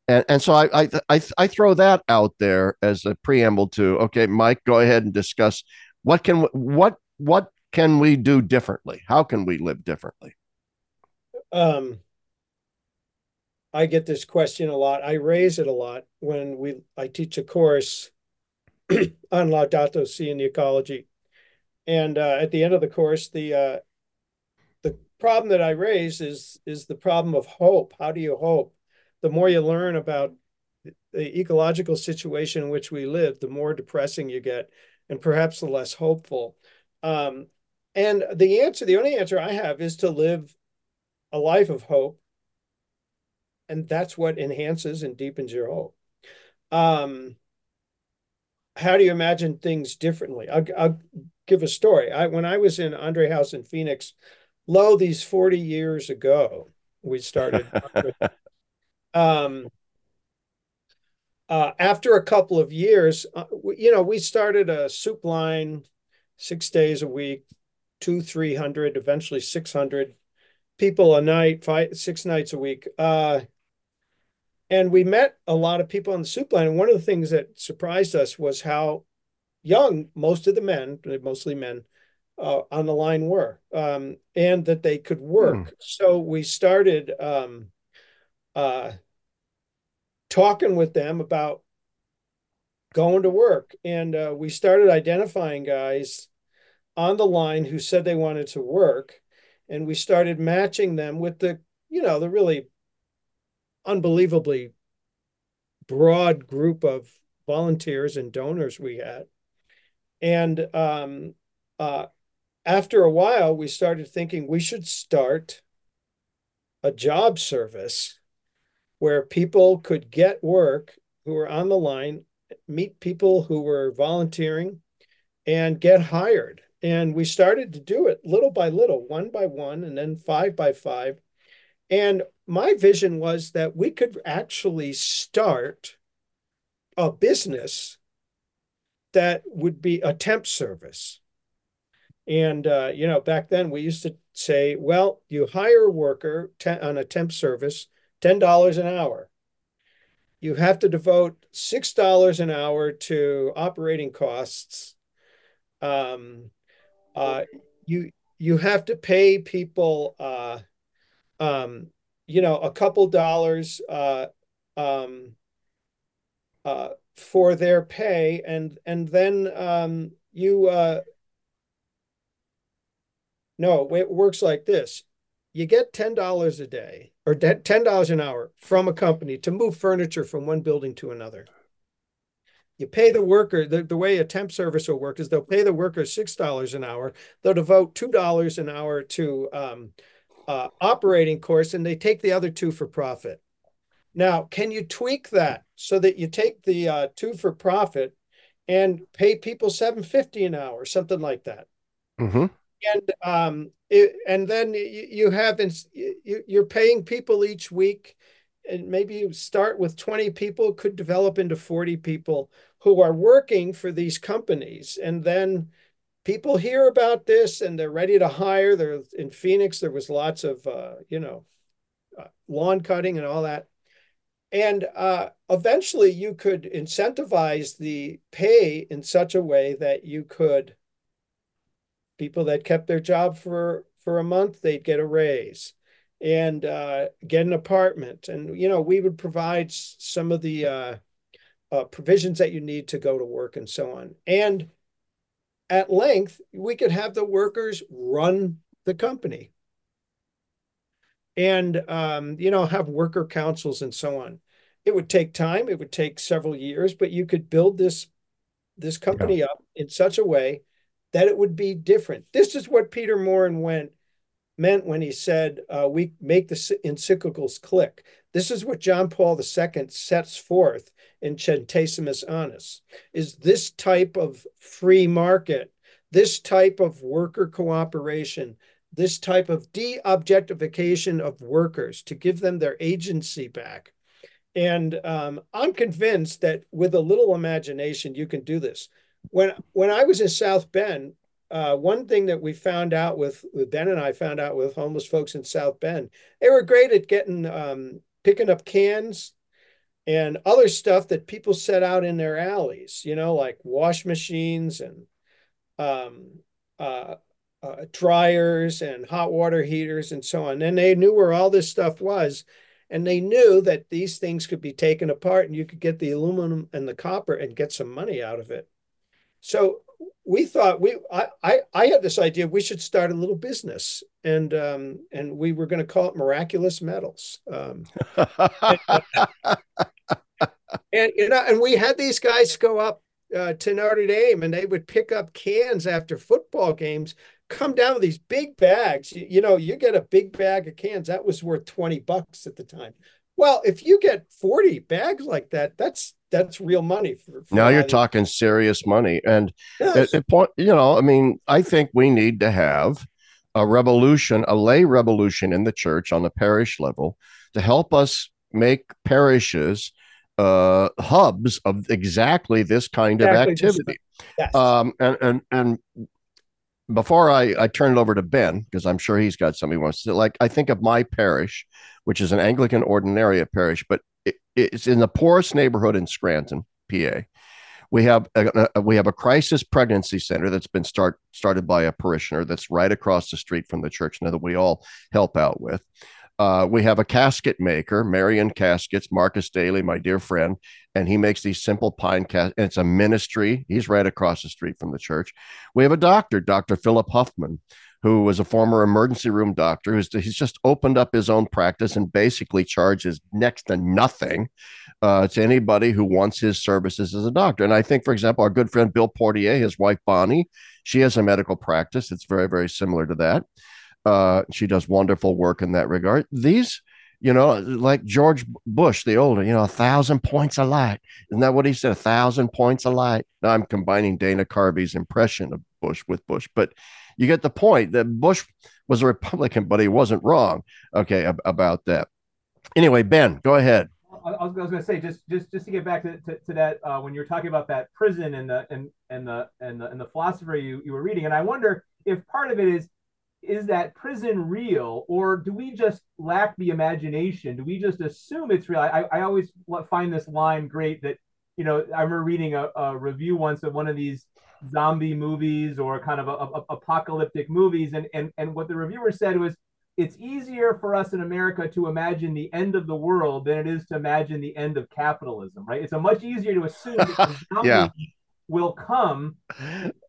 [SPEAKER 1] And and so I, I I I that out there as a preamble to okay Mike go ahead and discuss what can what what can we do differently? How can we live differently?
[SPEAKER 2] Um I get this question a lot. I raise it a lot when we I teach a course on Laudato Si in the ecology and uh, at the end of the course, the uh, the problem that I raise is is the problem of hope. How do you hope? The more you learn about the ecological situation in which we live, the more depressing you get, and perhaps the less hopeful. Um, and the answer, the only answer I have, is to live a life of hope, and that's what enhances and deepens your hope. Um, how do you imagine things differently? I'll, I'll give a story. I when I was in Andre House in Phoenix, lo, these 40 years ago, we started. um, uh, after a couple of years, uh, you know, we started a soup line six days a week, two, 300, eventually 600 people a night, five, six nights a week. Uh, and we met a lot of people on the soup line. And one of the things that surprised us was how young most of the men, mostly men, uh, on the line were, um, and that they could work. Hmm. So we started um, uh, talking with them about going to work, and uh, we started identifying guys on the line who said they wanted to work, and we started matching them with the, you know, the really unbelievably broad group of volunteers and donors we had and um, uh, after a while, we started thinking we should start a job service where people could get work who were on the line, meet people who were volunteering, and get hired. And we started to do it little by little, one by one, and then five by five. And my vision was that we could actually start a business that would be a temp service. And, uh, you know, back then we used to say, well, you hire a worker on a temp service, $10 an hour. You have to devote $6 an hour to operating costs. Um, uh, you, you have to pay people, uh, um, you know, a couple dollars uh, um, uh, for their pay and and then um, you uh, no it works like this. You get $10 a day or $10 an hour from a company to move furniture from one building to another. You pay the worker the, the way a temp service will work is they'll pay the worker $6 an hour. They'll devote $2 an hour to um, uh, operating course and they take the other two for profit now, can you tweak that so that you take the uh, two for profit and pay people seven fifty an hour, something like that?
[SPEAKER 1] Mm-hmm.
[SPEAKER 2] And um, it, and then you have you're paying people each week, and maybe you start with twenty people, could develop into forty people who are working for these companies, and then people hear about this and they're ready to hire. There in Phoenix, there was lots of uh, you know uh, lawn cutting and all that. And uh, eventually, you could incentivize the pay in such a way that you could people that kept their job for for a month, they'd get a raise and uh, get an apartment. And you know, we would provide some of the uh, uh, provisions that you need to go to work and so on. And at length, we could have the workers run the company and um, you know have worker councils and so on it would take time it would take several years but you could build this this company yeah. up in such a way that it would be different. This is what peter Maurin went meant when he said uh, we make the encyclicals click. This is what john paul ii sets forth in centesimus annus is this type of free market this type of worker cooperation this type of de-objectification of workers to give them their agency back and um, I'm convinced that with a little imagination, you can do this. When when I was in South Bend, uh, one thing that we found out with, with Ben and I found out with homeless folks in South Bend, they were great at getting um, picking up cans and other stuff that people set out in their alleys. You know, like wash machines and um, uh, uh, dryers and hot water heaters and so on. And they knew where all this stuff was and they knew that these things could be taken apart and you could get the aluminum and the copper and get some money out of it. So we thought we I I, I had this idea we should start a little business and um, and we were going to call it miraculous metals. Um, and, and, you know and we had these guys go up uh, to Notre Dame and they would pick up cans after football games come down with these big bags. You, you, know, you get a big bag of cans that was worth 20 bucks at the time. Well, if you get 40 bags like that, that's that's real money for,
[SPEAKER 1] for now you're talking serious money and yes. at, point you know i mean i think we need to have a revolution a lay revolution in the church on the parish level to help us make parishes uh, hubs of exactly this kind exactly of activity. Yes. Um, and and and before I, I turn it over to Ben, because I'm sure he's got something he wants to like, I think of my parish, which is an Anglican ordinariate parish, but it, it's in the poorest neighborhood in Scranton, PA. We have a, a, we have a crisis pregnancy center that's been start started by a parishioner that's right across the street from the church now that we all help out with. Uh, we have a casket maker, Marion Caskets, Marcus Daly, my dear friend, and he makes these simple pine caskets. It's a ministry. He's right across the street from the church. We have a doctor, Dr. Philip Huffman, who was a former emergency room doctor. Who's he's just opened up his own practice and basically charges next to nothing uh, to anybody who wants his services as a doctor. And I think, for example, our good friend Bill Portier, his wife Bonnie, she has a medical practice. It's very, very similar to that. Uh, she does wonderful work in that regard. These, you know, like George Bush, the older, you know, a thousand points of light. Isn't that what he said? A thousand points of light. Now I'm combining Dana Carvey's impression of Bush with Bush, but you get the point that Bush was a Republican, but he wasn't wrong. Okay, ab- about that. Anyway, Ben, go ahead.
[SPEAKER 3] I was, was going to say just just just to get back to, to, to that uh, when you're talking about that prison and the and and the and the and the philosopher you, you were reading, and I wonder if part of it is is that prison real or do we just lack the imagination? Do we just assume it's real? I, I always find this line great that you know i remember reading a, a review once of one of these zombie movies or kind of a, a, apocalyptic movies and, and and what the reviewer said was it's easier for us in america to imagine the end of the world than it is to imagine the end of capitalism right? It's a much easier to assume yeah will come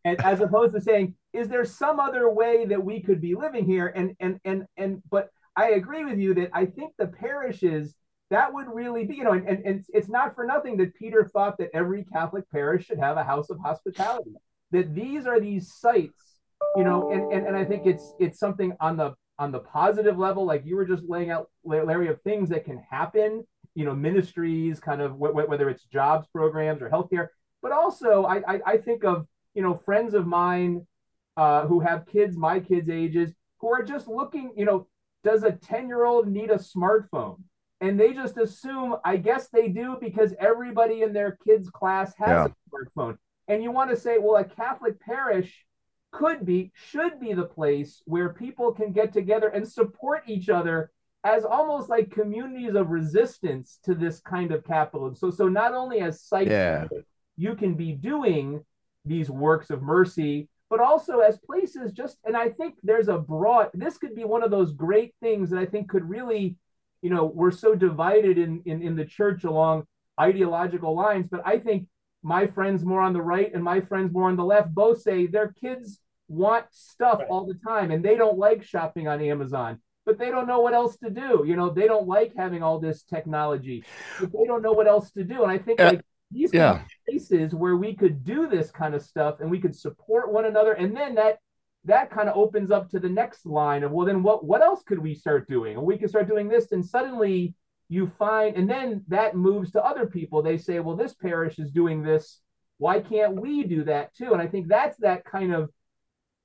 [SPEAKER 3] and as opposed to saying is there some other way that we could be living here? And and and and but i agree with you that i think the parishes that would really be you know and, and, and it's not for nothing that peter thought that every catholic parish should have a house of hospitality that these are these sites you know and, and and i think it's it's something on the on the positive level like you were just laying out larry of things that can happen you know ministries kind of whether it's jobs programs or healthcare but also, I, I, I think of you know friends of mine uh, who have kids my kids' ages who are just looking. You know, does a ten year old need a smartphone? And they just assume, I guess they do because everybody in their kids' class has yeah. a smartphone. And you want to say, well, a Catholic parish could be, should be the place where people can get together and support each other as almost like communities of resistance to this kind of capitalism. So, so not only as sites
[SPEAKER 1] Yeah.
[SPEAKER 3] You can be doing these works of mercy, but also as places just, and I think there's a broad, this could be one of those great things that I think could really, you know, we're so divided in, in, in the church along ideological lines, but I think my friends more on the right and my friends more on the left both say their kids want stuff
[SPEAKER 2] Right.
[SPEAKER 3] all the time and they don't like shopping on Amazon, but they don't know what else to do. You know, they don't like having all this technology, but they don't know what else to do. And I think
[SPEAKER 1] Uh,
[SPEAKER 3] like these
[SPEAKER 1] yeah.
[SPEAKER 3] Places where we could do this kind of stuff and we could support one another. And then that that kind of opens up to the next line of well then what what else could we start doing? And we can start doing this, and suddenly you find and then that moves to other people. They say, well, this parish is doing this. Why can't we do that too? And I think that's that kind of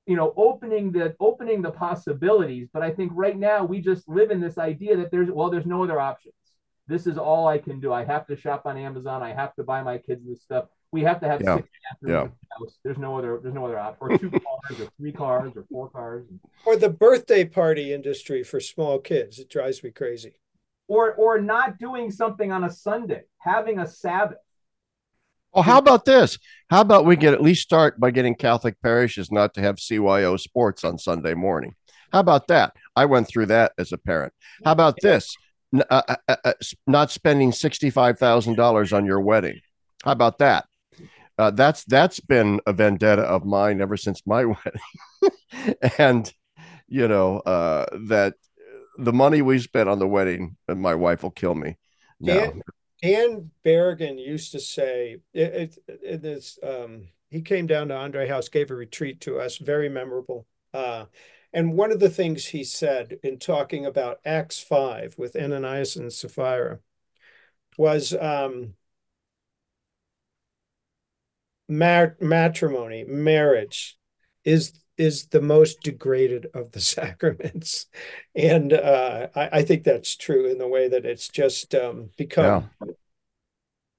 [SPEAKER 3] you know opening the opening the possibilities but i think right now we just live in this idea that there's well there's no other options this is all i can do i have to shop on amazon i have to buy my kids this stuff we have to have
[SPEAKER 1] Yeah.
[SPEAKER 3] six bathrooms in the house there's no other there's no other option or two cars or three cars or four cars
[SPEAKER 2] Or the birthday party industry for small kids. It drives me crazy.
[SPEAKER 3] or or not doing something on a sunday having a sabbath
[SPEAKER 1] Oh, how about this? How about we get at least start by getting Catholic parishes not to have CYO sports on Sunday morning? How about that? I went through that as a parent. How about this? Uh, uh, uh, uh, not spending sixty-five thousand dollars on your wedding. How about that? Uh, that's that's been a vendetta of mine ever since my wedding, and you know uh, that the money we spent on the wedding, my wife will kill me.
[SPEAKER 2] Dan, Dan Berrigan used to say it, it, it is um he came down to Andre House, gave a retreat to us, very memorable. And one of the things he said in talking about Acts 5 with Ananias and Sapphira was um mat- matrimony, marriage is is the most degraded of the sacraments. And uh I, I think that's true in the way that it's just um become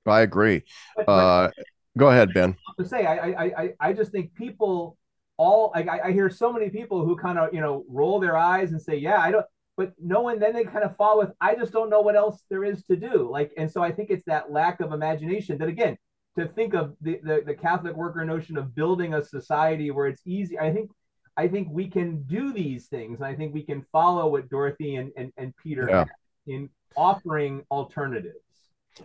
[SPEAKER 1] I agree.
[SPEAKER 3] But- but-
[SPEAKER 1] Uh, go ahead, Ben.
[SPEAKER 3] to say I I I I just think people all like I, I hear so many people who kind of you know roll their eyes and say yeah I don't but no one then they kind of fall with I just don't know what else there is to do like and so I think it's that lack of imagination that again to think of the the, the Catholic worker notion of building a society where it's easy I think I think we can do these things and I think we can follow what Dorothy and and, and Peter
[SPEAKER 1] Yeah.
[SPEAKER 3] in offering alternatives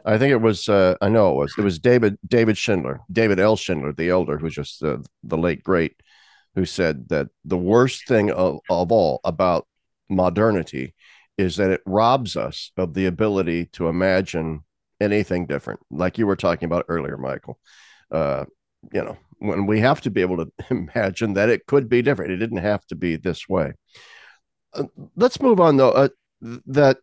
[SPEAKER 1] I think it was. Uh, I know it was. It was David David Schindler, David L. Schindler, the elder, who's just uh, the late great, who said that the worst thing of, of all about modernity is that it robs us of the ability to imagine anything different, like you were talking about earlier, Michael. Uh, you know, when we have to be able to imagine that it could be different, it didn't have to be this way. Uh, let's move on though. Uh, that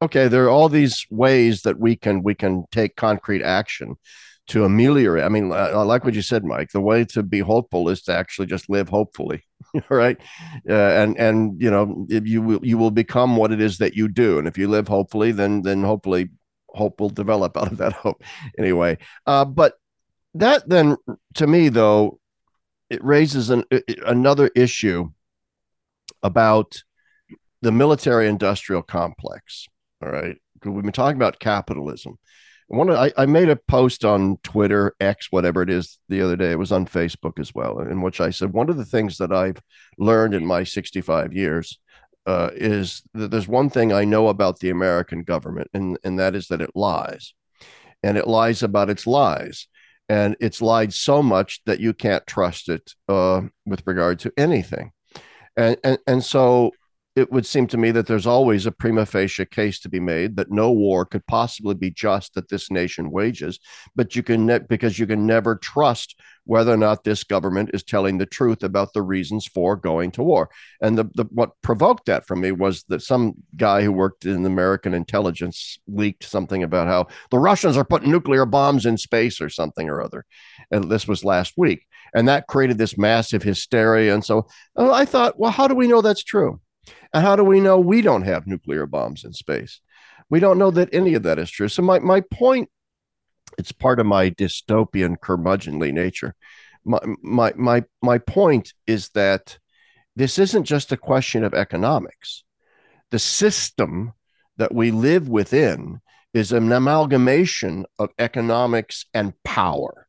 [SPEAKER 1] okay there are all these ways that we can we can take concrete action to ameliorate i mean i, like what you said mike the way to be hopeful is to actually just live hopefully right uh, and and you know you will you will become what it is that you do and if you live hopefully then then hopefully hope will develop out of that hope anyway uh, but that then to me though it raises an, another issue about the military industrial complex all right. We've been talking about capitalism. One, I, I made a post on Twitter, X, whatever it is, the other day. It was on Facebook as well, in which I said one of the things that I've learned in my 65 years uh, is that there's one thing I know about the American government, and, and that is that it lies. And it lies about its lies. And it's lied so much that you can't trust it uh, with regard to anything. And, and, and so it would seem to me that there's always a prima facie case to be made that no war could possibly be just that this nation wages, but you can ne- because you can never trust whether or not this government is telling the truth about the reasons for going to war. And the, the what provoked that for me was that some guy who worked in American intelligence leaked something about how the Russians are putting nuclear bombs in space or something or other. And this was last week. And that created this massive hysteria. And so uh, I thought, well, how do we know that's true? And how do we know we don't have nuclear bombs in space? We don't know that any of that is true. So my, my point, it's part of my dystopian curmudgeonly nature, my my my my point is that this isn't just a question of economics. The system that we live within is an amalgamation of economics and power,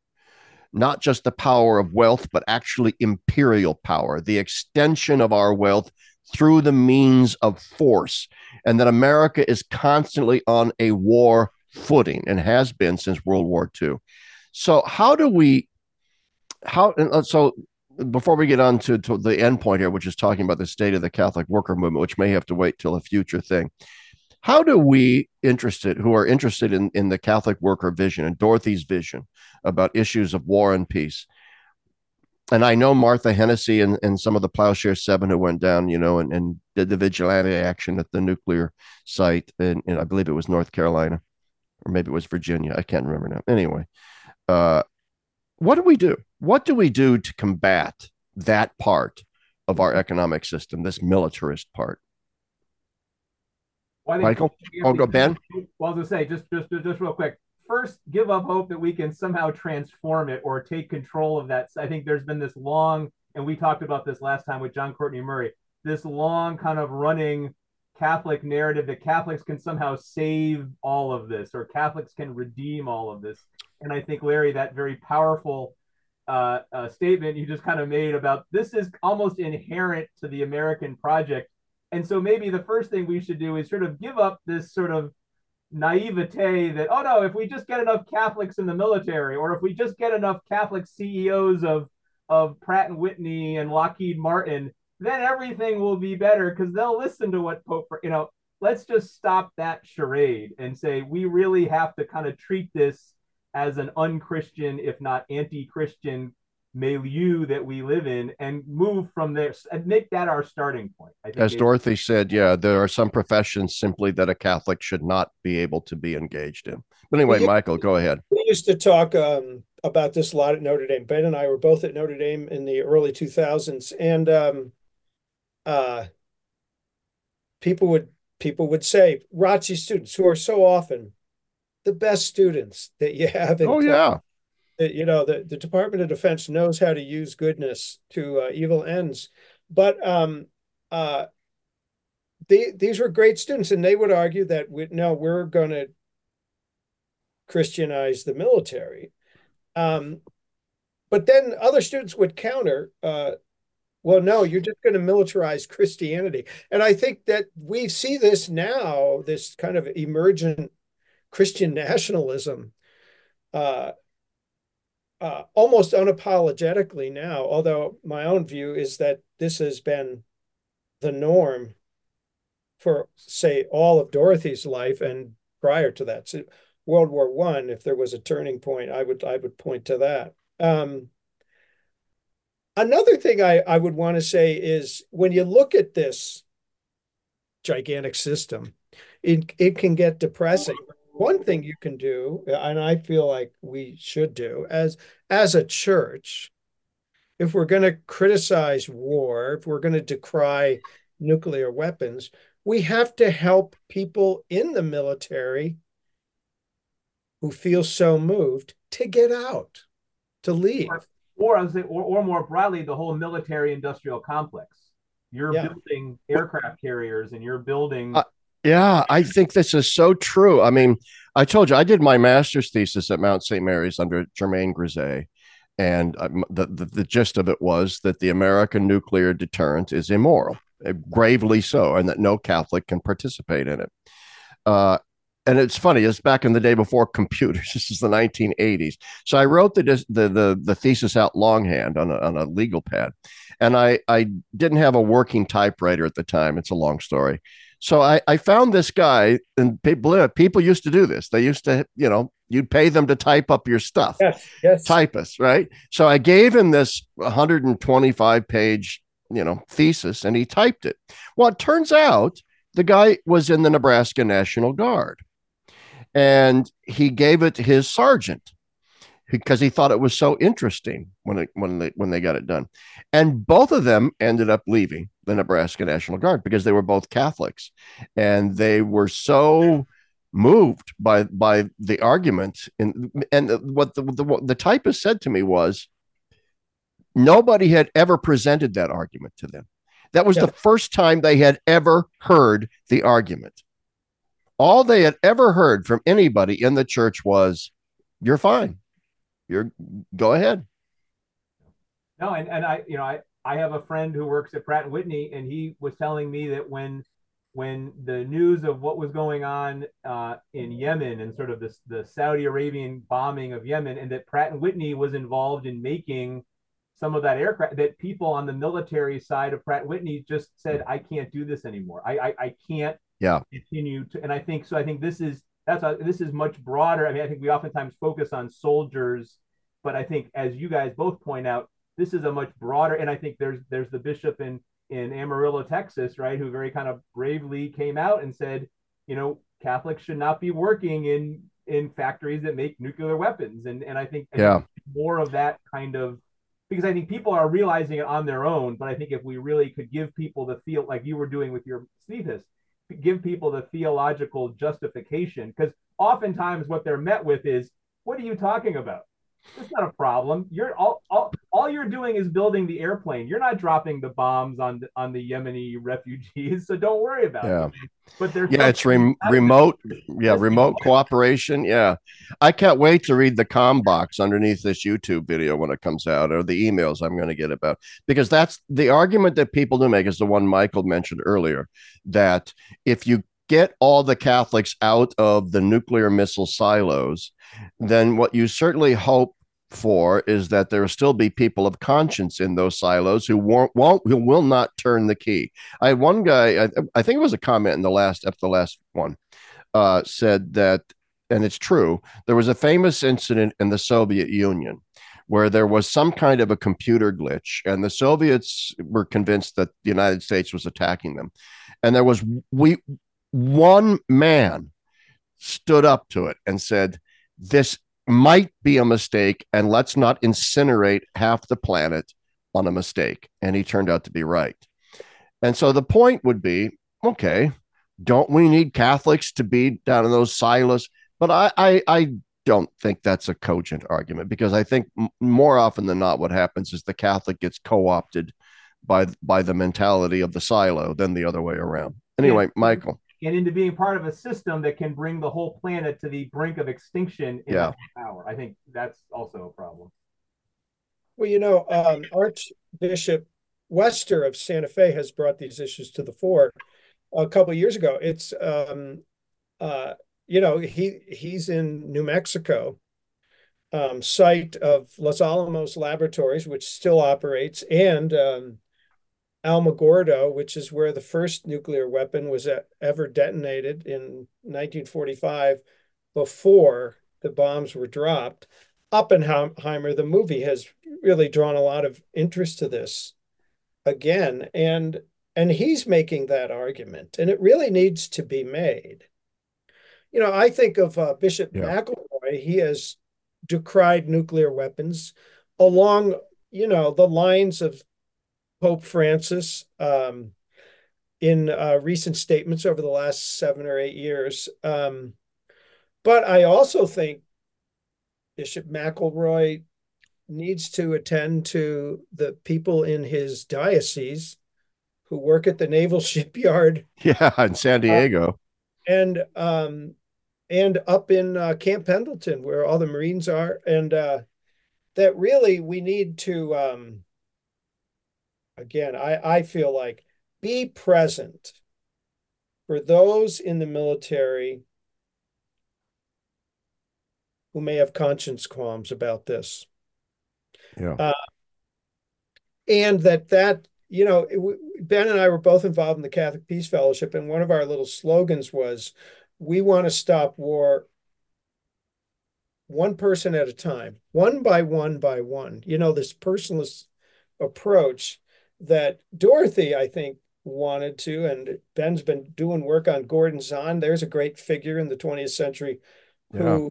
[SPEAKER 1] not just the power of wealth, but actually imperial power, the extension of our wealth through the means of force, and that America is constantly on a war footing and has been since World War II. So, how do we, how, uh, so before we get on to, to the end point here, which is talking about the state of the Catholic worker movement, which may have to wait till a future thing. How do we interested who are interested in, in the Catholic worker vision and Dorothy's vision about issues of war and peace? And I know Martha Hennessy and, and some of the Plowshare Seven who went down, you know, and, and did the vigilante action at the nuclear site, and, and I believe it was North Carolina, or maybe it was Virginia. I can't remember now. Anyway, uh, what do we do? What do we do to combat that part of our economic system, this militarist part? Well, Michael, I'll go Ben.
[SPEAKER 3] Well, gonna say just just just real quick. First, give up hope that we can somehow transform it or take control of that. I think there's been this long, and we talked about this last time with John Courtney Murray. This long kind of running Catholic narrative that Catholics can somehow save all of this or Catholics can redeem all of this. And I think Larry, that very powerful uh, uh, statement you just kind of made about this is almost inherent to the American project and so maybe the first thing we should do is sort of give up this sort of naivete that, oh no, if we just get enough Catholics in the military, or if we just get enough Catholic CEOs of, of Pratt and Whitney and Lockheed Martin, then everything will be better because they'll listen to what Pope, you know, let's just stop that charade and say we really have to kind of treat this as an unchristian, if not anti-Christian milieu that we live in and move from there and make that our starting point.
[SPEAKER 1] As Dorothy said, yeah, there are some professions simply that a Catholic should not be able to be engaged in. But anyway, we, Michael, go ahead.
[SPEAKER 2] We used to talk um, about this a lot at Notre Dame. Ben and I were both at Notre Dame in the early 2000s, and um, uh, people would people would say ROTC students who are so often the best students that you have.
[SPEAKER 1] In oh class. yeah
[SPEAKER 2] you know the, the department of defense knows how to use goodness to uh, evil ends. But um uh they, these were great students and they would argue that we, no we're going to christianize the military. Um but then other students would counter uh well no you're just going to militarize christianity. And i think that we see this now this kind of emergent christian nationalism uh uh, almost unapologetically now, although my own view is that this has been the norm for, say, all of Dorothy's life and prior to that. So World War One, if there was a turning point, I would I would point to that. Um, another thing I, I would want to say is when you look at this gigantic system, it it can get depressing one thing you can do and i feel like we should do as as a church if we're going to criticize war if we're going to decry nuclear weapons we have to help people in the military who feel so moved to get out to leave
[SPEAKER 3] or, or, or, or more broadly the whole military industrial complex you're yeah. building aircraft carriers and you're building uh,
[SPEAKER 1] yeah, I think this is so true. I mean, I told you I did my master's thesis at Mount St. Mary's under Germain Grisez. And um, the, the, the gist of it was that the American nuclear deterrent is immoral, uh, gravely so, and that no Catholic can participate in it. Uh, and it's funny, it's back in the day before computers. This is the 1980s. So I wrote the the the, the thesis out longhand on a, on a legal pad, and I I didn't have a working typewriter at the time. It's a long story. So I, I found this guy, and people, people used to do this. They used to, you know, you'd pay them to type up your stuff.
[SPEAKER 2] Yes, yes.
[SPEAKER 1] Typists, right? So I gave him this 125 page, you know, thesis, and he typed it. Well, it turns out the guy was in the Nebraska National Guard, and he gave it to his sergeant because he thought it was so interesting when it, when they when they got it done, and both of them ended up leaving the Nebraska National Guard because they were both Catholics, and they were so moved by by the argument and and what the, the the typist said to me was Nobody had ever presented that argument to them. That was
[SPEAKER 2] Yeah.
[SPEAKER 1] the first time they had ever heard the argument. All they had ever heard from anybody in the church was, "You're fine. You're go ahead."
[SPEAKER 3] No, and, and I, you know, I, I have a friend who works at Pratt and Whitney, and he was telling me that when when the news of what was going on uh, in Yemen and sort of this the Saudi Arabian bombing of Yemen, and that Pratt and Whitney was involved in making some of that aircraft, that people on the military side of Pratt and Whitney just said, "I can't do this anymore. I I, I can't
[SPEAKER 1] Yeah.
[SPEAKER 3] continue to." And I think so. I think this is that's a, this is much broader. I mean, I think we oftentimes focus on soldiers, but I think as you guys both point out, this is a much broader. And I think there's there's the bishop in in Amarillo, Texas, right, who very kind of bravely came out and said, you know, Catholics should not be working in in factories that make nuclear weapons. And and I think
[SPEAKER 1] Yeah.
[SPEAKER 3] more of that kind of because I think people are realizing it on their own. But I think if we really could give people the feel like you were doing with your Stethus, give people the theological justification, because oftentimes what they're met with is, "What are you talking about? It's not a problem. You're all, all all you're doing is building the airplane. You're not dropping the bombs on the, on the Yemeni refugees, so don't worry about
[SPEAKER 1] Yeah.
[SPEAKER 3] it." But there's
[SPEAKER 1] Yeah, it's rem- remote. Yeah, remote cooperation. Yeah, I can't wait to read the com box underneath this YouTube video when it comes out, or the emails I'm going to get about because that's the argument that people do make is the one Michael mentioned earlier that if you get all the Catholics out of the nuclear missile silos, then what you certainly hope for is that there will still be people of conscience in those silos who won't, won't who will not turn the key. I had one guy, I, I think it was a comment in the last after the last one, uh, said that, and it's true. There was a famous incident in the Soviet Union where there was some kind of a computer glitch, and the Soviets were convinced that the United States was attacking them, and there was we one man stood up to it and said, "This might be a mistake, and let's not incinerate half the planet on a mistake." And he turned out to be right. And so the point would be, okay, don't we need Catholics to be down in those silos? But I, I, I don't think that's a cogent argument because I think m- more often than not, what happens is the Catholic gets co-opted by by the mentality of the silo than the other way around. Anyway,
[SPEAKER 3] Yeah.
[SPEAKER 1] Michael,
[SPEAKER 3] and into being part of a system that can bring the whole planet to the brink of extinction in
[SPEAKER 1] Yeah.
[SPEAKER 3] a hour. I think that's also a problem.
[SPEAKER 2] Well, you know, um, Archbishop Wester of Santa Fe has brought these issues to the fore a couple of years ago. It's, um, uh, you know, he he's in New Mexico, um, site of Los Alamos Laboratories, which still operates, and um, Alamogordo, which is where the first nuclear weapon was ever detonated in 1945, before the bombs were dropped. Oppenheimer, the movie, has really drawn a lot of interest to this again, and and he's making that argument, and it really needs to be made. You know, I think of uh, Bishop
[SPEAKER 1] Yeah.
[SPEAKER 2] McElroy. He has decried nuclear weapons along, you know, the lines of Pope Francis um, in uh, recent statements over the last seven or eight years. Um, but I also think Bishop McElroy needs to attend to the people in his diocese who work at the naval shipyard.
[SPEAKER 1] Yeah, in San Diego,
[SPEAKER 2] and um, and up in uh, Camp Pendleton where all the Marines are, and uh, that really we need to um, again. I I feel like be present for those in the military who may have conscience qualms about this.
[SPEAKER 1] yeah, uh,
[SPEAKER 2] and that that you know ben and i were both involved in the catholic peace fellowship and one of our little slogans was we want to stop war one person at a time one by one by one you know this personless approach that dorothy i think wanted to and ben's been doing work on gordon zahn there's a great figure in the 20th century who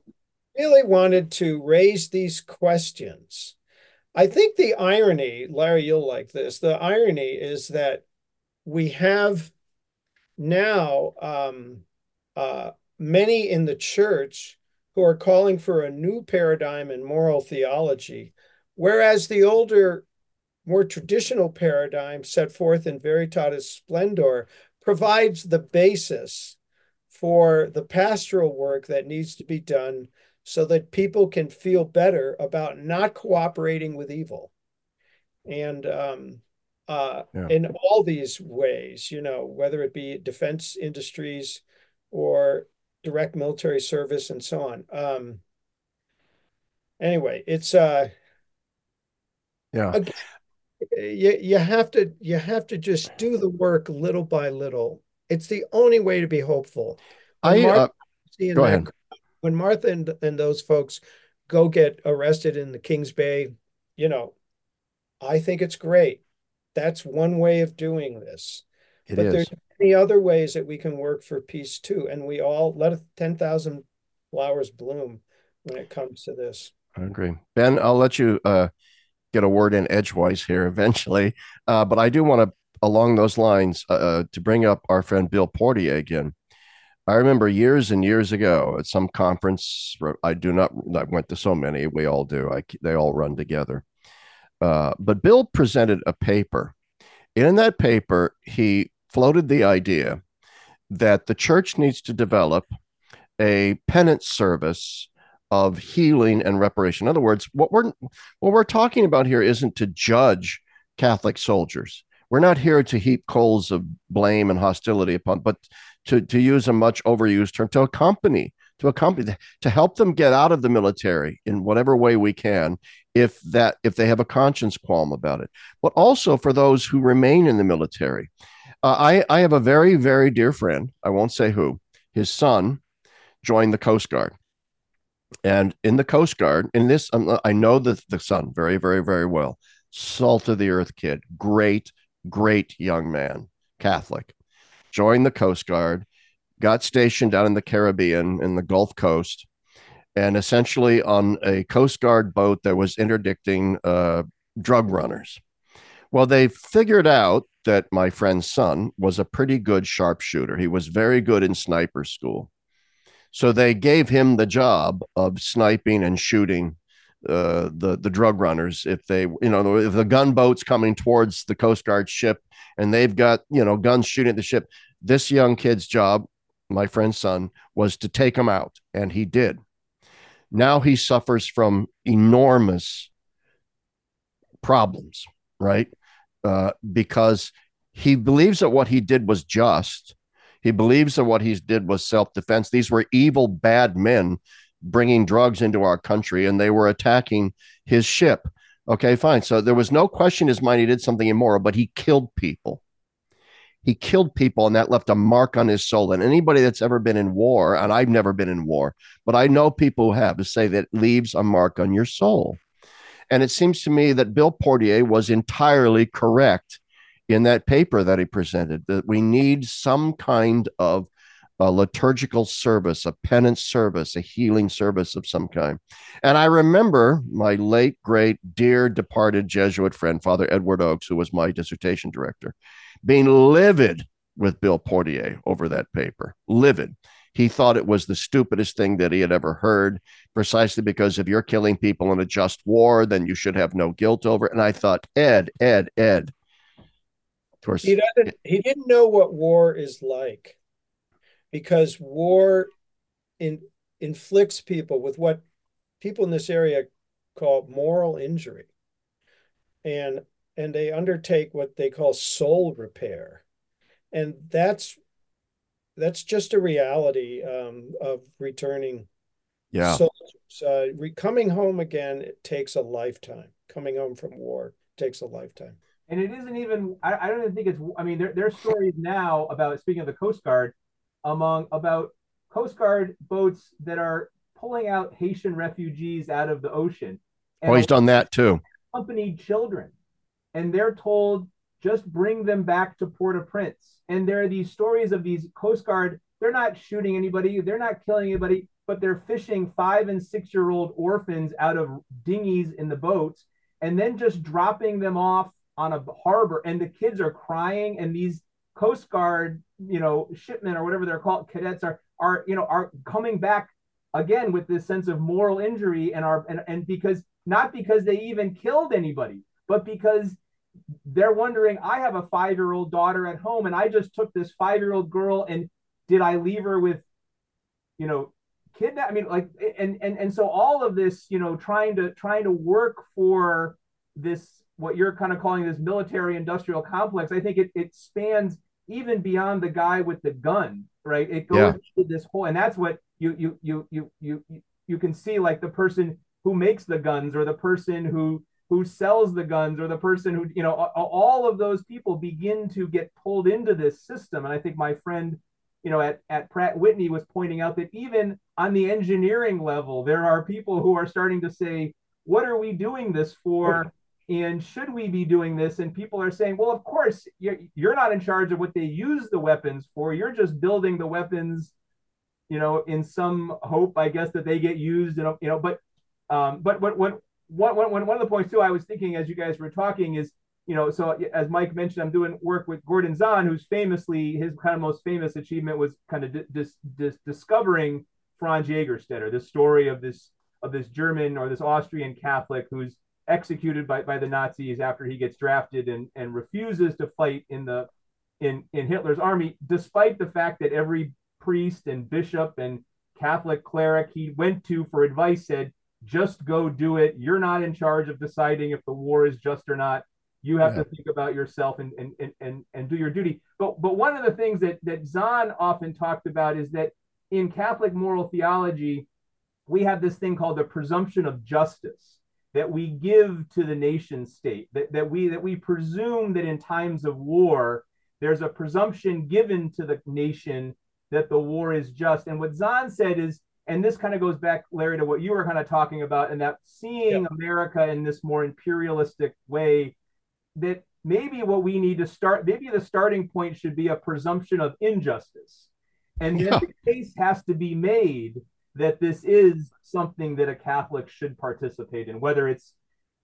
[SPEAKER 2] really wanted to raise these questions I think the irony, Larry, you'll like this. The irony is that we have now um, uh, many in the church who are calling for a new paradigm in moral theology, whereas the older more traditional paradigm set forth in Veritatis Splendor provides the basis for the pastoral work that needs to be done so that people can feel better about not cooperating with evil. And um, uh, yeah. in all these ways, you know, whether it be defense industries or direct military service and so on. Um, anyway, it's uh,
[SPEAKER 1] yeah. Again,
[SPEAKER 2] you, you have to you have to just do the work little by little. It's the only way to be hopeful.
[SPEAKER 1] When I Martha, uh, go ahead.
[SPEAKER 2] When Martha and, and those folks go get arrested in the Kings Bay, you know, I think it's great. That's one way of doing this.
[SPEAKER 1] It but is. there's
[SPEAKER 2] many other ways that we can work for peace too. And we all let 10,000 flowers bloom when it comes to this.
[SPEAKER 1] I agree. Ben, I'll let you uh, get a word in edgewise here eventually. Uh, but I do want to, along those lines, uh, uh, to bring up our friend Bill Portier again. I remember years and years ago at some conference. I do not. I went to so many. We all do. I, they all run together. Uh, but Bill presented a paper. In that paper, he floated the idea that the church needs to develop a penance service of healing and reparation. In other words, what we're what we're talking about here isn't to judge Catholic soldiers. We're not here to heap coals of blame and hostility upon, but to, to use a much overused term, to accompany, to accompany, to help them get out of the military in whatever way we can, if that if they have a conscience qualm about it. But also for those who remain in the military. Uh, I, I have a very, very dear friend. I won't say who. His son joined the Coast Guard and in the Coast Guard, in this, um, I know the, the son very, very, very well. Salt of the earth kid, great, great young man, Catholic. Joined the Coast Guard, got stationed down in the Caribbean, in the Gulf Coast, and essentially on a Coast Guard boat that was interdicting uh, drug runners. Well, they figured out that my friend's son was a pretty good sharpshooter. He was very good in sniper school. So they gave him the job of sniping and shooting uh, the the drug runners if they you know if the gunboat's coming towards the Coast Guard ship and they've got you know guns shooting at the ship. This young kid's job, my friend's son, was to take them out, and he did. Now he suffers from enormous problems, right? Uh, because he believes that what he did was just, he believes that what he did was self defense. These were evil, bad men bringing drugs into our country and they were attacking his ship. Okay, fine. So there was no question in his mind he did something immoral, but he killed people. He killed people and that left a mark on his soul. And anybody that's ever been in war, and I've never been in war, but I know people who have to say that leaves a mark on your soul. And it seems to me that Bill Portier was entirely correct in that paper that he presented that we need some kind of a liturgical service, a penance service, a healing service of some kind. And I remember my late, great, dear departed Jesuit friend, Father Edward Oakes, who was my dissertation director, being livid with Bill Portier over that paper. Livid. He thought it was the stupidest thing that he had ever heard, precisely because if you're killing people in a just war, then you should have no guilt over it. And I thought, Ed, Ed, Ed,
[SPEAKER 2] course, he doesn't. He didn't know what war is like, because war in, inflicts people with what people in this area call moral injury, and and they undertake what they call soul repair, and that's that's just a reality um, of returning
[SPEAKER 1] yeah
[SPEAKER 2] soldiers. Uh, re- coming home again it takes a lifetime. Coming home from war takes a lifetime
[SPEAKER 3] and it isn't even I, I don't even think it's I mean there, there are stories now about speaking of the Coast Guard among about Coast Guard boats that are pulling out Haitian refugees out of the ocean.
[SPEAKER 1] oh, he's done that too.
[SPEAKER 3] Accompanied children, and they're told just bring them back to Port-au-Prince. And there are these stories of these Coast Guard. They're not shooting anybody. They're not killing anybody, but they're fishing five and six year old orphans out of dinghies in the boats, and then just dropping them off on a harbor and the kids are crying and these coast guard you know shipmen or whatever they're called cadets are are you know are coming back again with this sense of moral injury and are and, and because not because they even killed anybody but because they're wondering, I have a five year old daughter at home, and I just took this five year old girl, and did I leave her with, you know, kidnap? I mean, like, and and and so all of this, you know, trying to trying to work for this what you're kind of calling this military industrial complex. I think it it spans even beyond the guy with the gun, right? It goes
[SPEAKER 1] Yeah.
[SPEAKER 3] to this whole, and that's what you you you you you you can see like the person who makes the guns or the person who who sells the guns or the person who you know all of those people begin to get pulled into this system and i think my friend you know at, at pratt whitney was pointing out that even on the engineering level there are people who are starting to say what are we doing this for and should we be doing this? And people are saying well of course you're, you're not in charge of what they use the weapons for. You're just building the weapons you know in some hope i guess that they get used know you know but um but what what one, one, one of the points too i was thinking as you guys were talking is you know so as mike mentioned i'm doing work with gordon zahn who's famously his kind of most famous achievement was kind of dis, dis, discovering franz Jägerstätter the story of this of this german or this austrian catholic who's executed by, by the nazis after he gets drafted and and refuses to fight in the in in hitler's army despite the fact that every priest and bishop and catholic cleric he went to for advice said just go do it. You're not in charge of deciding if the war is just or not. You have
[SPEAKER 1] Yeah.
[SPEAKER 3] to think about yourself and, and, and, and, and do your duty. But, but one of the things that, that Zahn often talked about is that in Catholic moral theology, we have this thing called the presumption of justice that we give to the nation state, that, that, we, that we presume that in times of war, there's a presumption given to the nation that the war is just. And what Zahn said is, and this kind of goes back, Larry, to what you were kind of talking about, and that seeing
[SPEAKER 2] Yeah.
[SPEAKER 3] America in this more imperialistic way, that maybe what we need to start, maybe the starting point should be a presumption of injustice. And then
[SPEAKER 1] Yeah.
[SPEAKER 3] the case has to be made that this is something that a Catholic should participate in, whether it's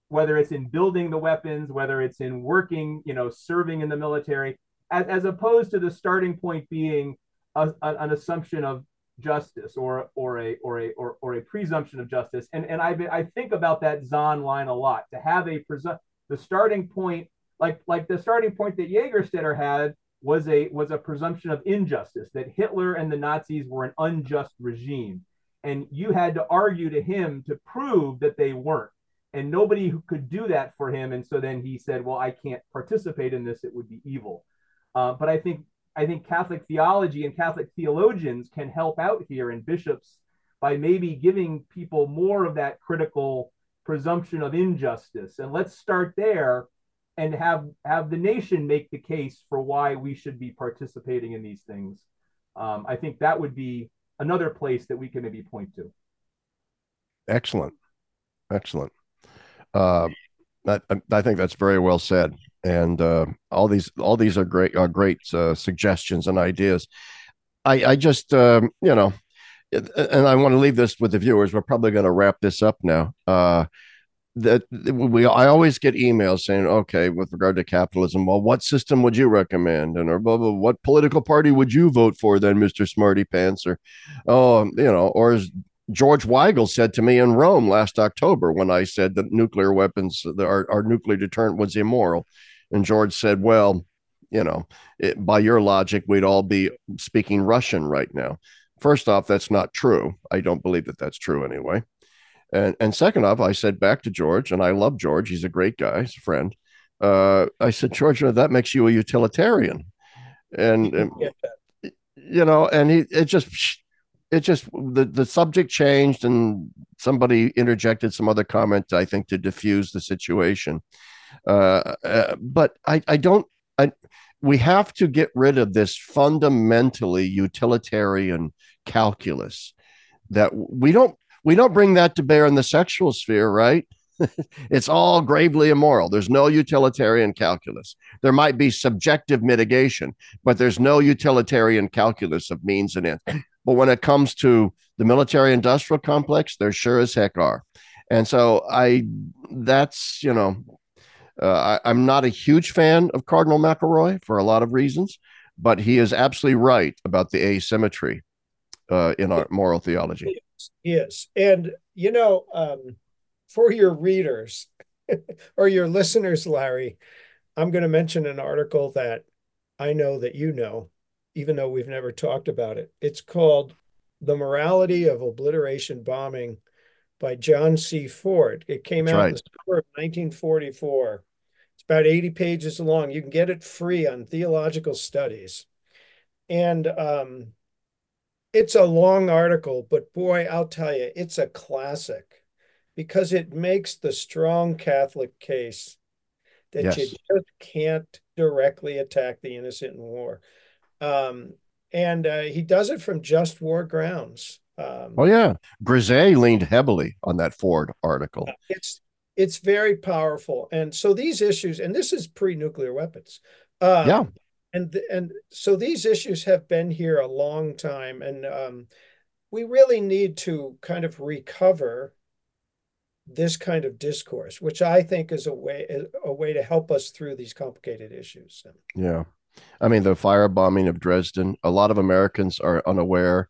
[SPEAKER 3] whether it's in building the weapons, whether it's in working, you know, serving in the military, as, as opposed to the starting point being a, a- an assumption of justice or or a or a or, or a presumption of justice. And and I I think about that Zahn line a lot to have a presu- the starting point like like the starting point that Jägerstätter had was a was a presumption of injustice that Hitler and the Nazis were an unjust regime and you had to argue to him to prove that they weren't and nobody could do that for him and so then he said well I can't participate in this it would be evil uh, but I think I think Catholic theology and Catholic theologians can help out here and bishops by maybe giving people more of that critical presumption of injustice. And let's start there and have have the nation make the case for why we should be participating in these things. Um, I think that would be another place that we can maybe point to.
[SPEAKER 1] Excellent. Excellent. Uh, I think that's very well said. And uh, all these, all these are great, are great uh, suggestions and ideas. I, I just, um, you know, and I want to leave this with the viewers. We're probably going to wrap this up now. That we, I always get emails saying, okay, with regard to capitalism, well, what system would you recommend? And or blah, blah, what political party would you vote for then, Mr. Smarty Pants? Or, oh, um, you know, or as George Weigel said to me in Rome last October when I said that nuclear weapons, our, our nuclear deterrent was immoral. And George said, well, you know, it, by your logic, we'd all be speaking Russian right now. First off, that's not true. I don't believe that that's true anyway. And and second off, I said back to George, and I love George. He's a great guy. He's a friend. Uh, I said, George, that makes you a utilitarian. And, and you know, and he it just it just the the subject changed, and somebody interjected some other comment. I think to diffuse the situation. Uh, uh, but I I don't I we have to get rid of this fundamentally utilitarian calculus that we don't we don't bring that to bear in the sexual sphere, right? it's all gravely immoral. There's no utilitarian calculus. There might be subjective mitigation, but there's no utilitarian calculus of means and ends. But when it comes to the military industrial complex, there sure as heck are. And so I, that's, you know, uh, I, I'm not a huge fan of Cardinal McElroy for a lot of reasons, but he is absolutely right about the asymmetry uh, in our moral theology.
[SPEAKER 2] Yes. And, you know, um, for your readers or your listeners, Larry, I'm going to mention an article that I know that you know, even though we've never talked about it. It's called The Morality of Obliteration Bombing by John C. Ford. It came
[SPEAKER 1] That's
[SPEAKER 2] out
[SPEAKER 1] right.
[SPEAKER 2] in the summer of 1944. It's about 80 pages long. You can get it free on Theological Studies. And um, it's a long article, but boy, I'll tell you, it's a classic because it makes the strong Catholic case that
[SPEAKER 1] Yes.
[SPEAKER 2] you just can't directly attack the innocent in war. Um, and uh, he does it from just war grounds. Um,
[SPEAKER 1] Oh yeah, Grisez leaned heavily on that Ford article.
[SPEAKER 2] it's it's very powerful, and so these issues, and this is pre-nuclear weapons. Um,
[SPEAKER 1] Yeah.
[SPEAKER 2] And and so these issues have been here a long time, and um, we really need to kind of recover this kind of discourse, which I think is a way a way to help us through these complicated issues.
[SPEAKER 1] Yeah. I mean, the firebombing of Dresden, a lot of Americans are unaware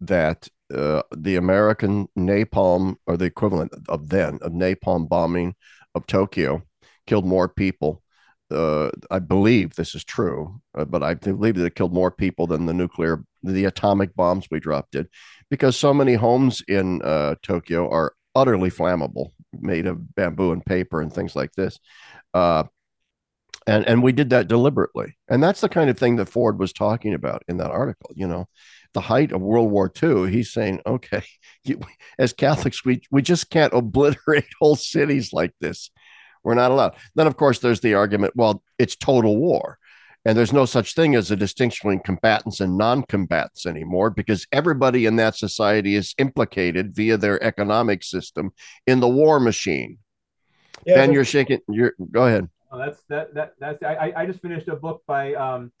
[SPEAKER 1] that uh, the American napalm, or the equivalent of then, of napalm bombing of Tokyo, killed more people. Uh, I believe this is true, uh, but I believe that it killed more people than the nuclear, the atomic bombs we dropped did, because so many homes in uh, Tokyo are utterly flammable, made of bamboo and paper and things like this. Uh, and and we did that deliberately and that's the kind of thing that ford was talking about in that article you know the height of world war ii he's saying okay you, as catholics we we just can't obliterate whole cities like this we're not allowed then of course there's the argument well it's total war and there's no such thing as a distinction between combatants and non-combatants anymore because everybody in that society is implicated via their economic system in the war machine
[SPEAKER 2] Yeah,
[SPEAKER 1] ben you're shaking you're go ahead
[SPEAKER 3] Oh, that's that that that's I I- I just finished a book by um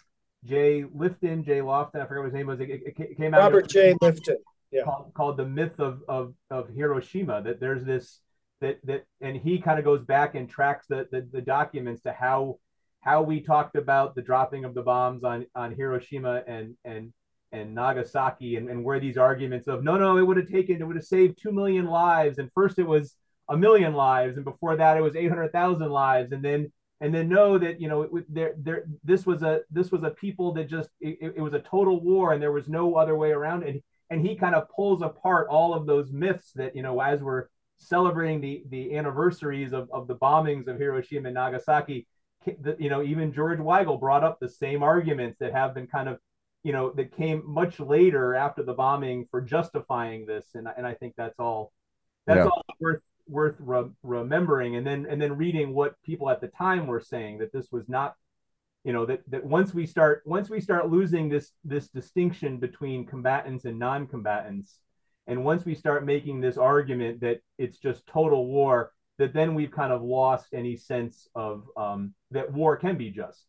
[SPEAKER 3] Jay Lifton, Jay Lofton, I forget what his name was. It, it- it came out
[SPEAKER 2] Robert J. Lifton. Yeah.
[SPEAKER 3] called, called the myth of, of of Hiroshima. That there's this that that and he kind of goes back and tracks the, the the documents to how how we talked about the dropping of the bombs on on Hiroshima and and and Nagasaki and, and where these arguments of no no it would have taken it would have saved two million lives and first it was a million lives and before that it was 800,000 lives and then and then know that you know it, there there this was a this was a people that just it, it was a total war and there was no other way around it and he kind of pulls apart all of those myths that you know as we're celebrating the the anniversaries of, of the bombings of Hiroshima and Nagasaki you know even George Weigel brought up the same arguments that have been kind of you know that came much later after the bombing for justifying this and and I think that's all that's
[SPEAKER 1] Yeah.
[SPEAKER 3] all worth worth re- remembering and then and then reading what people at the time were saying that this was not you know that that once we start once we start losing this this distinction between combatants and non-combatants and once we start making this argument that it's just total war that then we've kind of lost any sense of um, that war can be just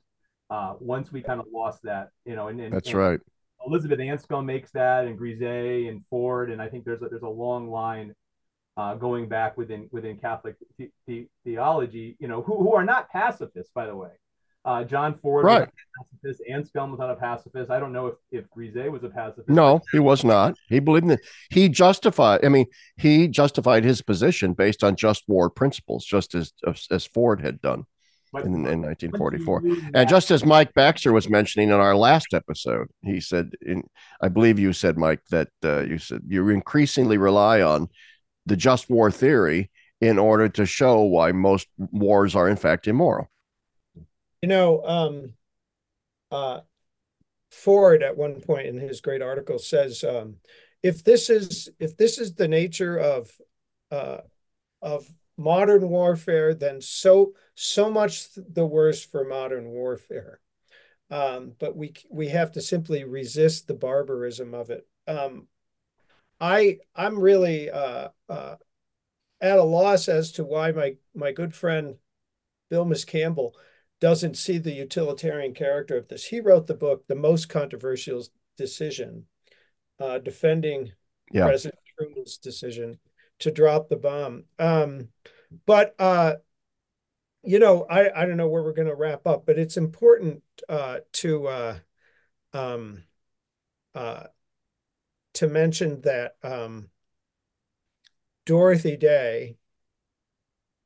[SPEAKER 3] uh, once we kind of lost that you know and, and
[SPEAKER 1] that's
[SPEAKER 3] and
[SPEAKER 1] right
[SPEAKER 3] Elizabeth Anscombe makes that and Grisez and Ford and I think there's a, there's a long line uh, going back within within Catholic the, the, theology, you know, who, who are not pacifists, by the way. Uh, John Ford
[SPEAKER 1] Right.
[SPEAKER 3] was a pacifist. Anscombe was not a pacifist. I don't know if if Grisez was a pacifist.
[SPEAKER 1] No, he was not. He believed in it. He justified. I mean, he justified his position based on just war principles, just as as Ford had done
[SPEAKER 3] but,
[SPEAKER 1] in, in 1944.
[SPEAKER 3] once you lose
[SPEAKER 1] And just as Mike Baxter was mentioning in our last episode, he said, in, I believe you said, Mike, that uh, you said you increasingly rely on the just war theory in order to show why most wars are in fact immoral.
[SPEAKER 2] You know, um, uh, Ford at one point in his great article says, um, if this is if this is the nature of uh, of modern warfare, then so so much the worse for modern warfare. Um, but we we have to simply resist the barbarism of it. Um, I I'm really uh, uh, at a loss as to why my my good friend Bill Miscamble doesn't see the utilitarian character of this. He wrote the book, The Most Controversial Decision, uh, defending
[SPEAKER 1] Yeah.
[SPEAKER 2] President Truman's decision to drop the bomb. Um, but uh, you know, I, I don't know where we're going to wrap up, but it's important uh, to uh, um, uh, to mention that um, Dorothy Day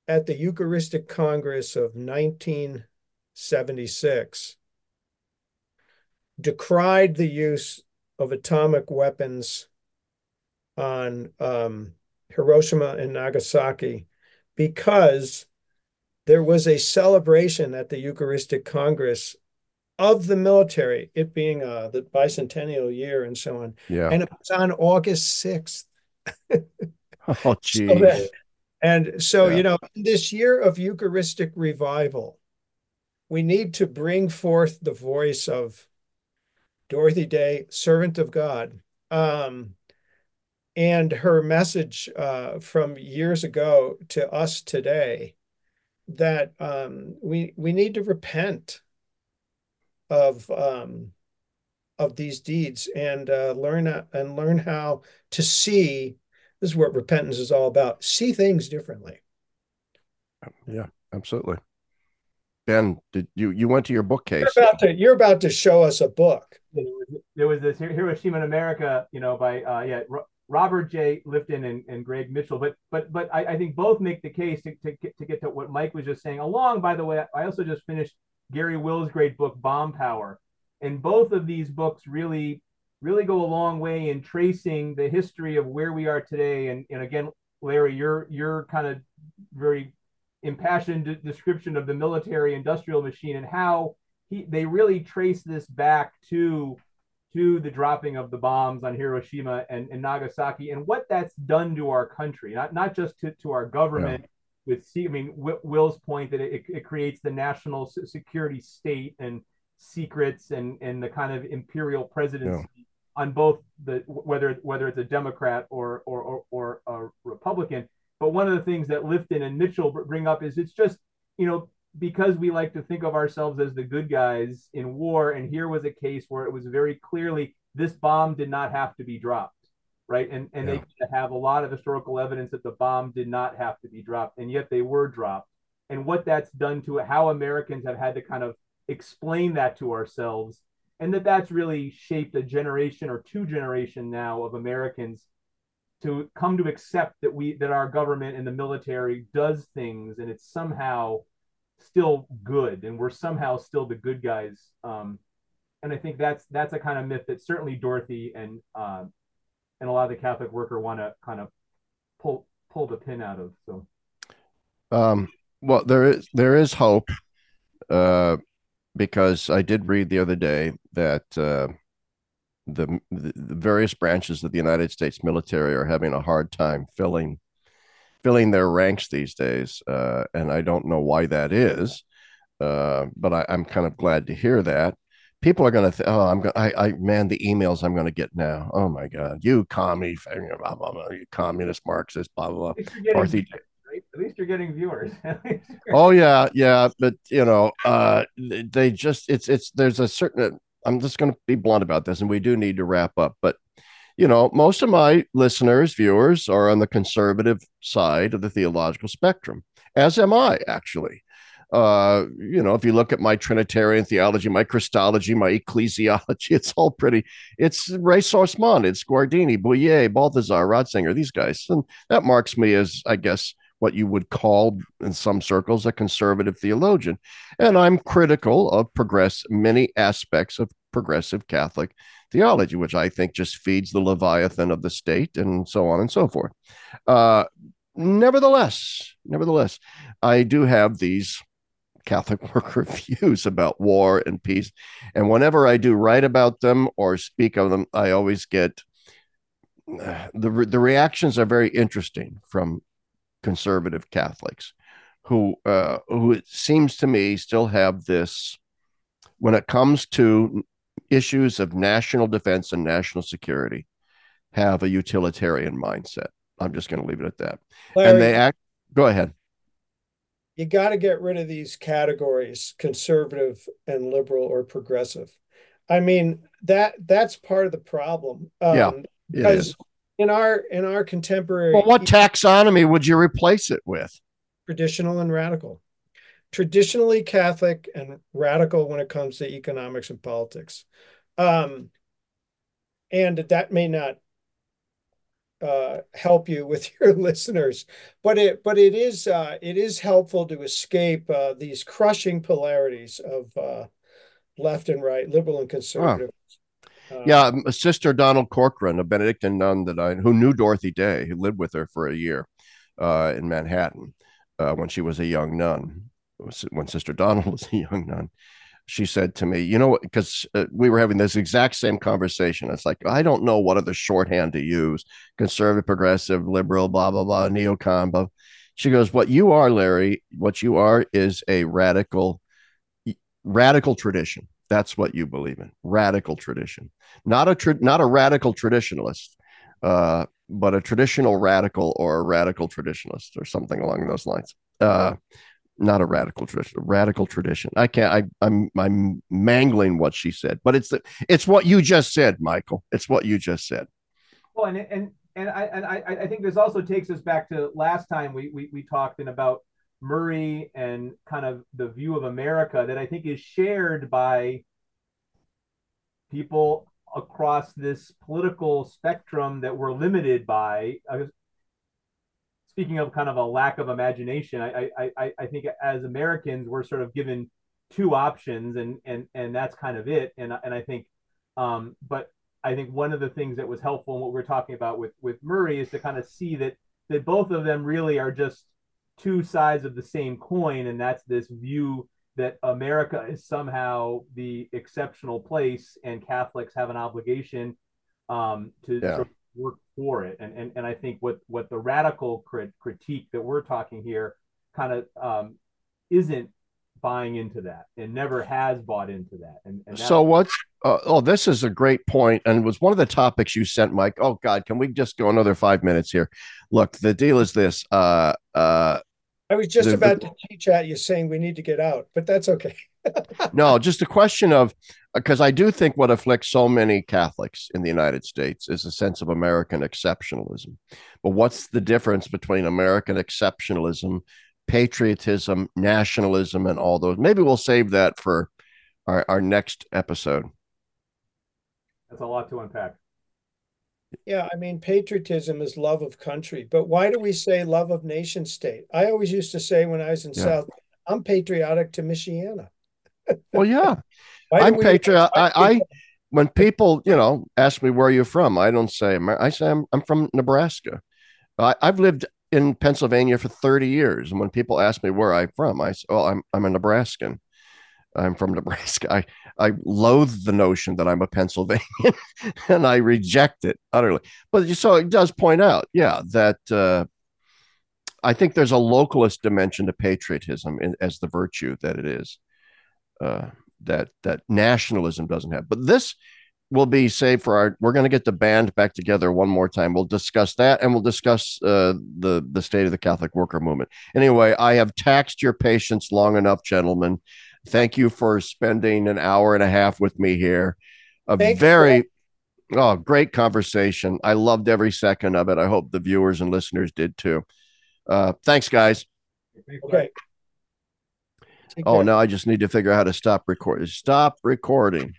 [SPEAKER 2] at the Eucharistic Congress of 19 1976 decried the use of atomic weapons on um, Hiroshima and Nagasaki because there was a celebration at the Eucharistic Congress of the military, it being uh, the bicentennial year and so on.
[SPEAKER 1] Yeah.
[SPEAKER 2] And it was on August 6th.
[SPEAKER 1] oh, geez.
[SPEAKER 2] So that, and so,
[SPEAKER 1] Yeah.
[SPEAKER 2] you know, this year of Eucharistic revival, we need to bring forth the voice of Dorothy Day, servant of God, um, and her message uh, from years ago to us today that um, we we need to repent of um, of these deeds and uh, learn uh, and learn how to see. This is what repentance is all about. See things differently.
[SPEAKER 1] Yeah, absolutely. Ben, did you you went to your bookcase?
[SPEAKER 2] You're about to you're about to show us a book.
[SPEAKER 3] there was, there was this Hiroshima in America, you know, by uh, yeah Robert J. Lifton and, and Greg Mitchell. But but but I, I think both make the case to, to get to get to what Mike was just saying. Along, by the way, I also just finished Garry Wills' great book Bomb Power, and both of these books really really go a long way in tracing the history of where we are today. And and again, Larry, you're you're kind of very impassioned description of the military industrial machine and how he, they really trace this back to to the dropping of the bombs on Hiroshima and, and Nagasaki and what that's done to our country, not not just to, to our government. With I mean, Wills' point that it, it creates the national security state and secrets and and the kind of imperial presidency
[SPEAKER 1] Yeah.
[SPEAKER 3] on both the whether whether it's a Democrat or or or, or a Republican. But one of the things that Lifton and Mitchell bring up is it's just you know because we like to think of ourselves as the good guys in war, and here was a case where it was very clearly this bomb did not have to be dropped, right? And and
[SPEAKER 1] Yeah.
[SPEAKER 3] they have a lot of historical evidence that the bomb did not have to be dropped, and yet they were dropped. And what that's done to it, how Americans have had to kind of explain that to ourselves, and that that's really shaped a generation or two generation now of Americans to come to accept that we that our government and the military does things and it's somehow still good and we're somehow still the good guys um, and i think that's that's a kind of myth that certainly dorothy and um, and a lot of the catholic worker want to kind of pull pull the pin out of so.
[SPEAKER 1] Um, well, there is there is hope, uh, because I did read the other day that uh, the, the various branches of the United States military are having a hard time filling filling their ranks these days, uh, and I don't know why that is, uh, but I, I'm kind of glad to hear that. People are going to, th- oh, I'm going, I, I, man, the emails I'm going to get now. Oh my God, you commie, blah, blah, blah, you communist Marxist, blah, blah, blah.
[SPEAKER 3] at least you're getting, viewers, at least you're getting viewers At least you're-
[SPEAKER 1] Oh yeah, yeah, but you know, uh, they just it's it's there's a certain. I'm just going to be blunt about this, and we do need to wrap up. But you know, most of my listeners, viewers, are on the conservative side of the theological spectrum, as am I actually. Uh, you know, if you look at my Trinitarian theology, my Christology, my ecclesiology, it's all pretty. It's ressourcement, it's Guardini, Bouyer, Balthasar, Ratzinger, these guys, and that marks me as, I guess, what you would call in some circles a conservative theologian. And I'm critical of progress many aspects of progressive Catholic theology, which I think just feeds the Leviathan of the state and so on and so forth. Uh, nevertheless, nevertheless, I do have these Catholic worker views about war and peace. And whenever I do write about them or speak of them, I always get uh, the, the reactions are very interesting from conservative Catholics who uh, who it seems to me still have this when it comes to issues of national defense and national security have a utilitarian mindset. I'm just going to leave it at that.
[SPEAKER 2] Larry,
[SPEAKER 1] and they act go ahead.
[SPEAKER 2] you got to get rid of these categories conservative and liberal or progressive i mean that that's part of the problem um,
[SPEAKER 1] Yeah, It
[SPEAKER 2] because
[SPEAKER 1] is.
[SPEAKER 2] In our in our contemporary
[SPEAKER 1] Well, what taxonomy would you replace it with?
[SPEAKER 2] traditional and radical traditionally catholic and radical when it comes to economics and politics um and that may not uh, help you with your listeners, but it but it is uh, it is helpful to escape uh, these crushing polarities of uh, left and right, liberal and conservative.
[SPEAKER 1] Uh, yeah, Sister Donald Corcoran, a Benedictine nun that I who knew Dorothy Day, who lived with her for a year uh, in Manhattan when she was a young nun. When Sister Donald was a young nun, she said to me, you know, because uh, we were having this exact same conversation. It's like, I don't know what other shorthand to use conservative, progressive, liberal, blah, blah, blah, neocon. Blah. She goes, What you are, Larry, what you are is a radical, radical tradition. That's what you believe in. Radical tradition. Not a, tra- not a radical traditionalist, uh, but a traditional radical or a radical traditionalist or something along those lines. Uh, not a radical tradition, radical tradition. I can't. I, I'm I'm mangling what she said, but it's the, it's what you just said, Michael. It's what you just said.
[SPEAKER 3] Well, and and and I and I, I think this also takes us back to last time we we, we talked in about Murray and kind of the view of America that I think is shared by people across this political spectrum that we're limited by speaking of kind of a lack of imagination, I, I, I, think as Americans, we're sort of given two options and, and, and that's kind of it. And, and I think, um, but I think one of the things that was helpful in what we're talking about with, with Murray is to kind of see that, that both of them really are just two sides of the same coin. And that's this view that America is somehow the exceptional place and Catholics have an obligation um, to yeah. sort of work for it. And and, and I think what what the radical crit- critique that we're talking here kind of um, isn't buying into that and never has bought into that. And, and
[SPEAKER 1] so what's uh, oh, this is a great point, and was one of the topics you sent, Mike. Oh God, can we just go another five minutes here? Look, the deal is this. Uh, uh,
[SPEAKER 2] I was just the, about the, to teach at you saying we need to get out, but that's okay.
[SPEAKER 1] no, just a question of because I do think what afflicts so many Catholics in the United States is a sense of American exceptionalism. But what's the difference between American exceptionalism, patriotism, nationalism, and all those? Maybe we'll save that for our, our next episode.
[SPEAKER 3] That's a lot to unpack.
[SPEAKER 2] Yeah, I mean, patriotism is love of country, but why do we say love of nation state? I always used to say when I was in yeah. South, I'm patriotic to Michiana.
[SPEAKER 1] well, yeah, I'm patriotic. I, I, when people, you know, ask me where you're from, I don't say I say I'm, I'm from Nebraska. I, I've lived in Pennsylvania for 30 years, and when people ask me where I'm from, I say, "Oh, I'm I'm a Nebraskan. I'm from Nebraska." I I loathe the notion that I'm a Pennsylvanian, and I reject it utterly. But so it does point out, yeah, that uh, I think there's a localist dimension to patriotism in, as the virtue that it is. Uh, that that nationalism doesn't have. But this will be saved for our. We're going to get the band back together one more time. We'll discuss that, and we'll discuss uh, the the state of the Catholic worker movement. Anyway, I have taxed your patience long enough, gentlemen. Thank you for spending an hour and a half with me here. A Thanks, very oh great conversation. I loved every second of it. I hope the viewers and listeners did too. Uh, thanks, guys.
[SPEAKER 2] Okay.
[SPEAKER 1] Oh, now I just need to figure out how to stop recording. Stop recording.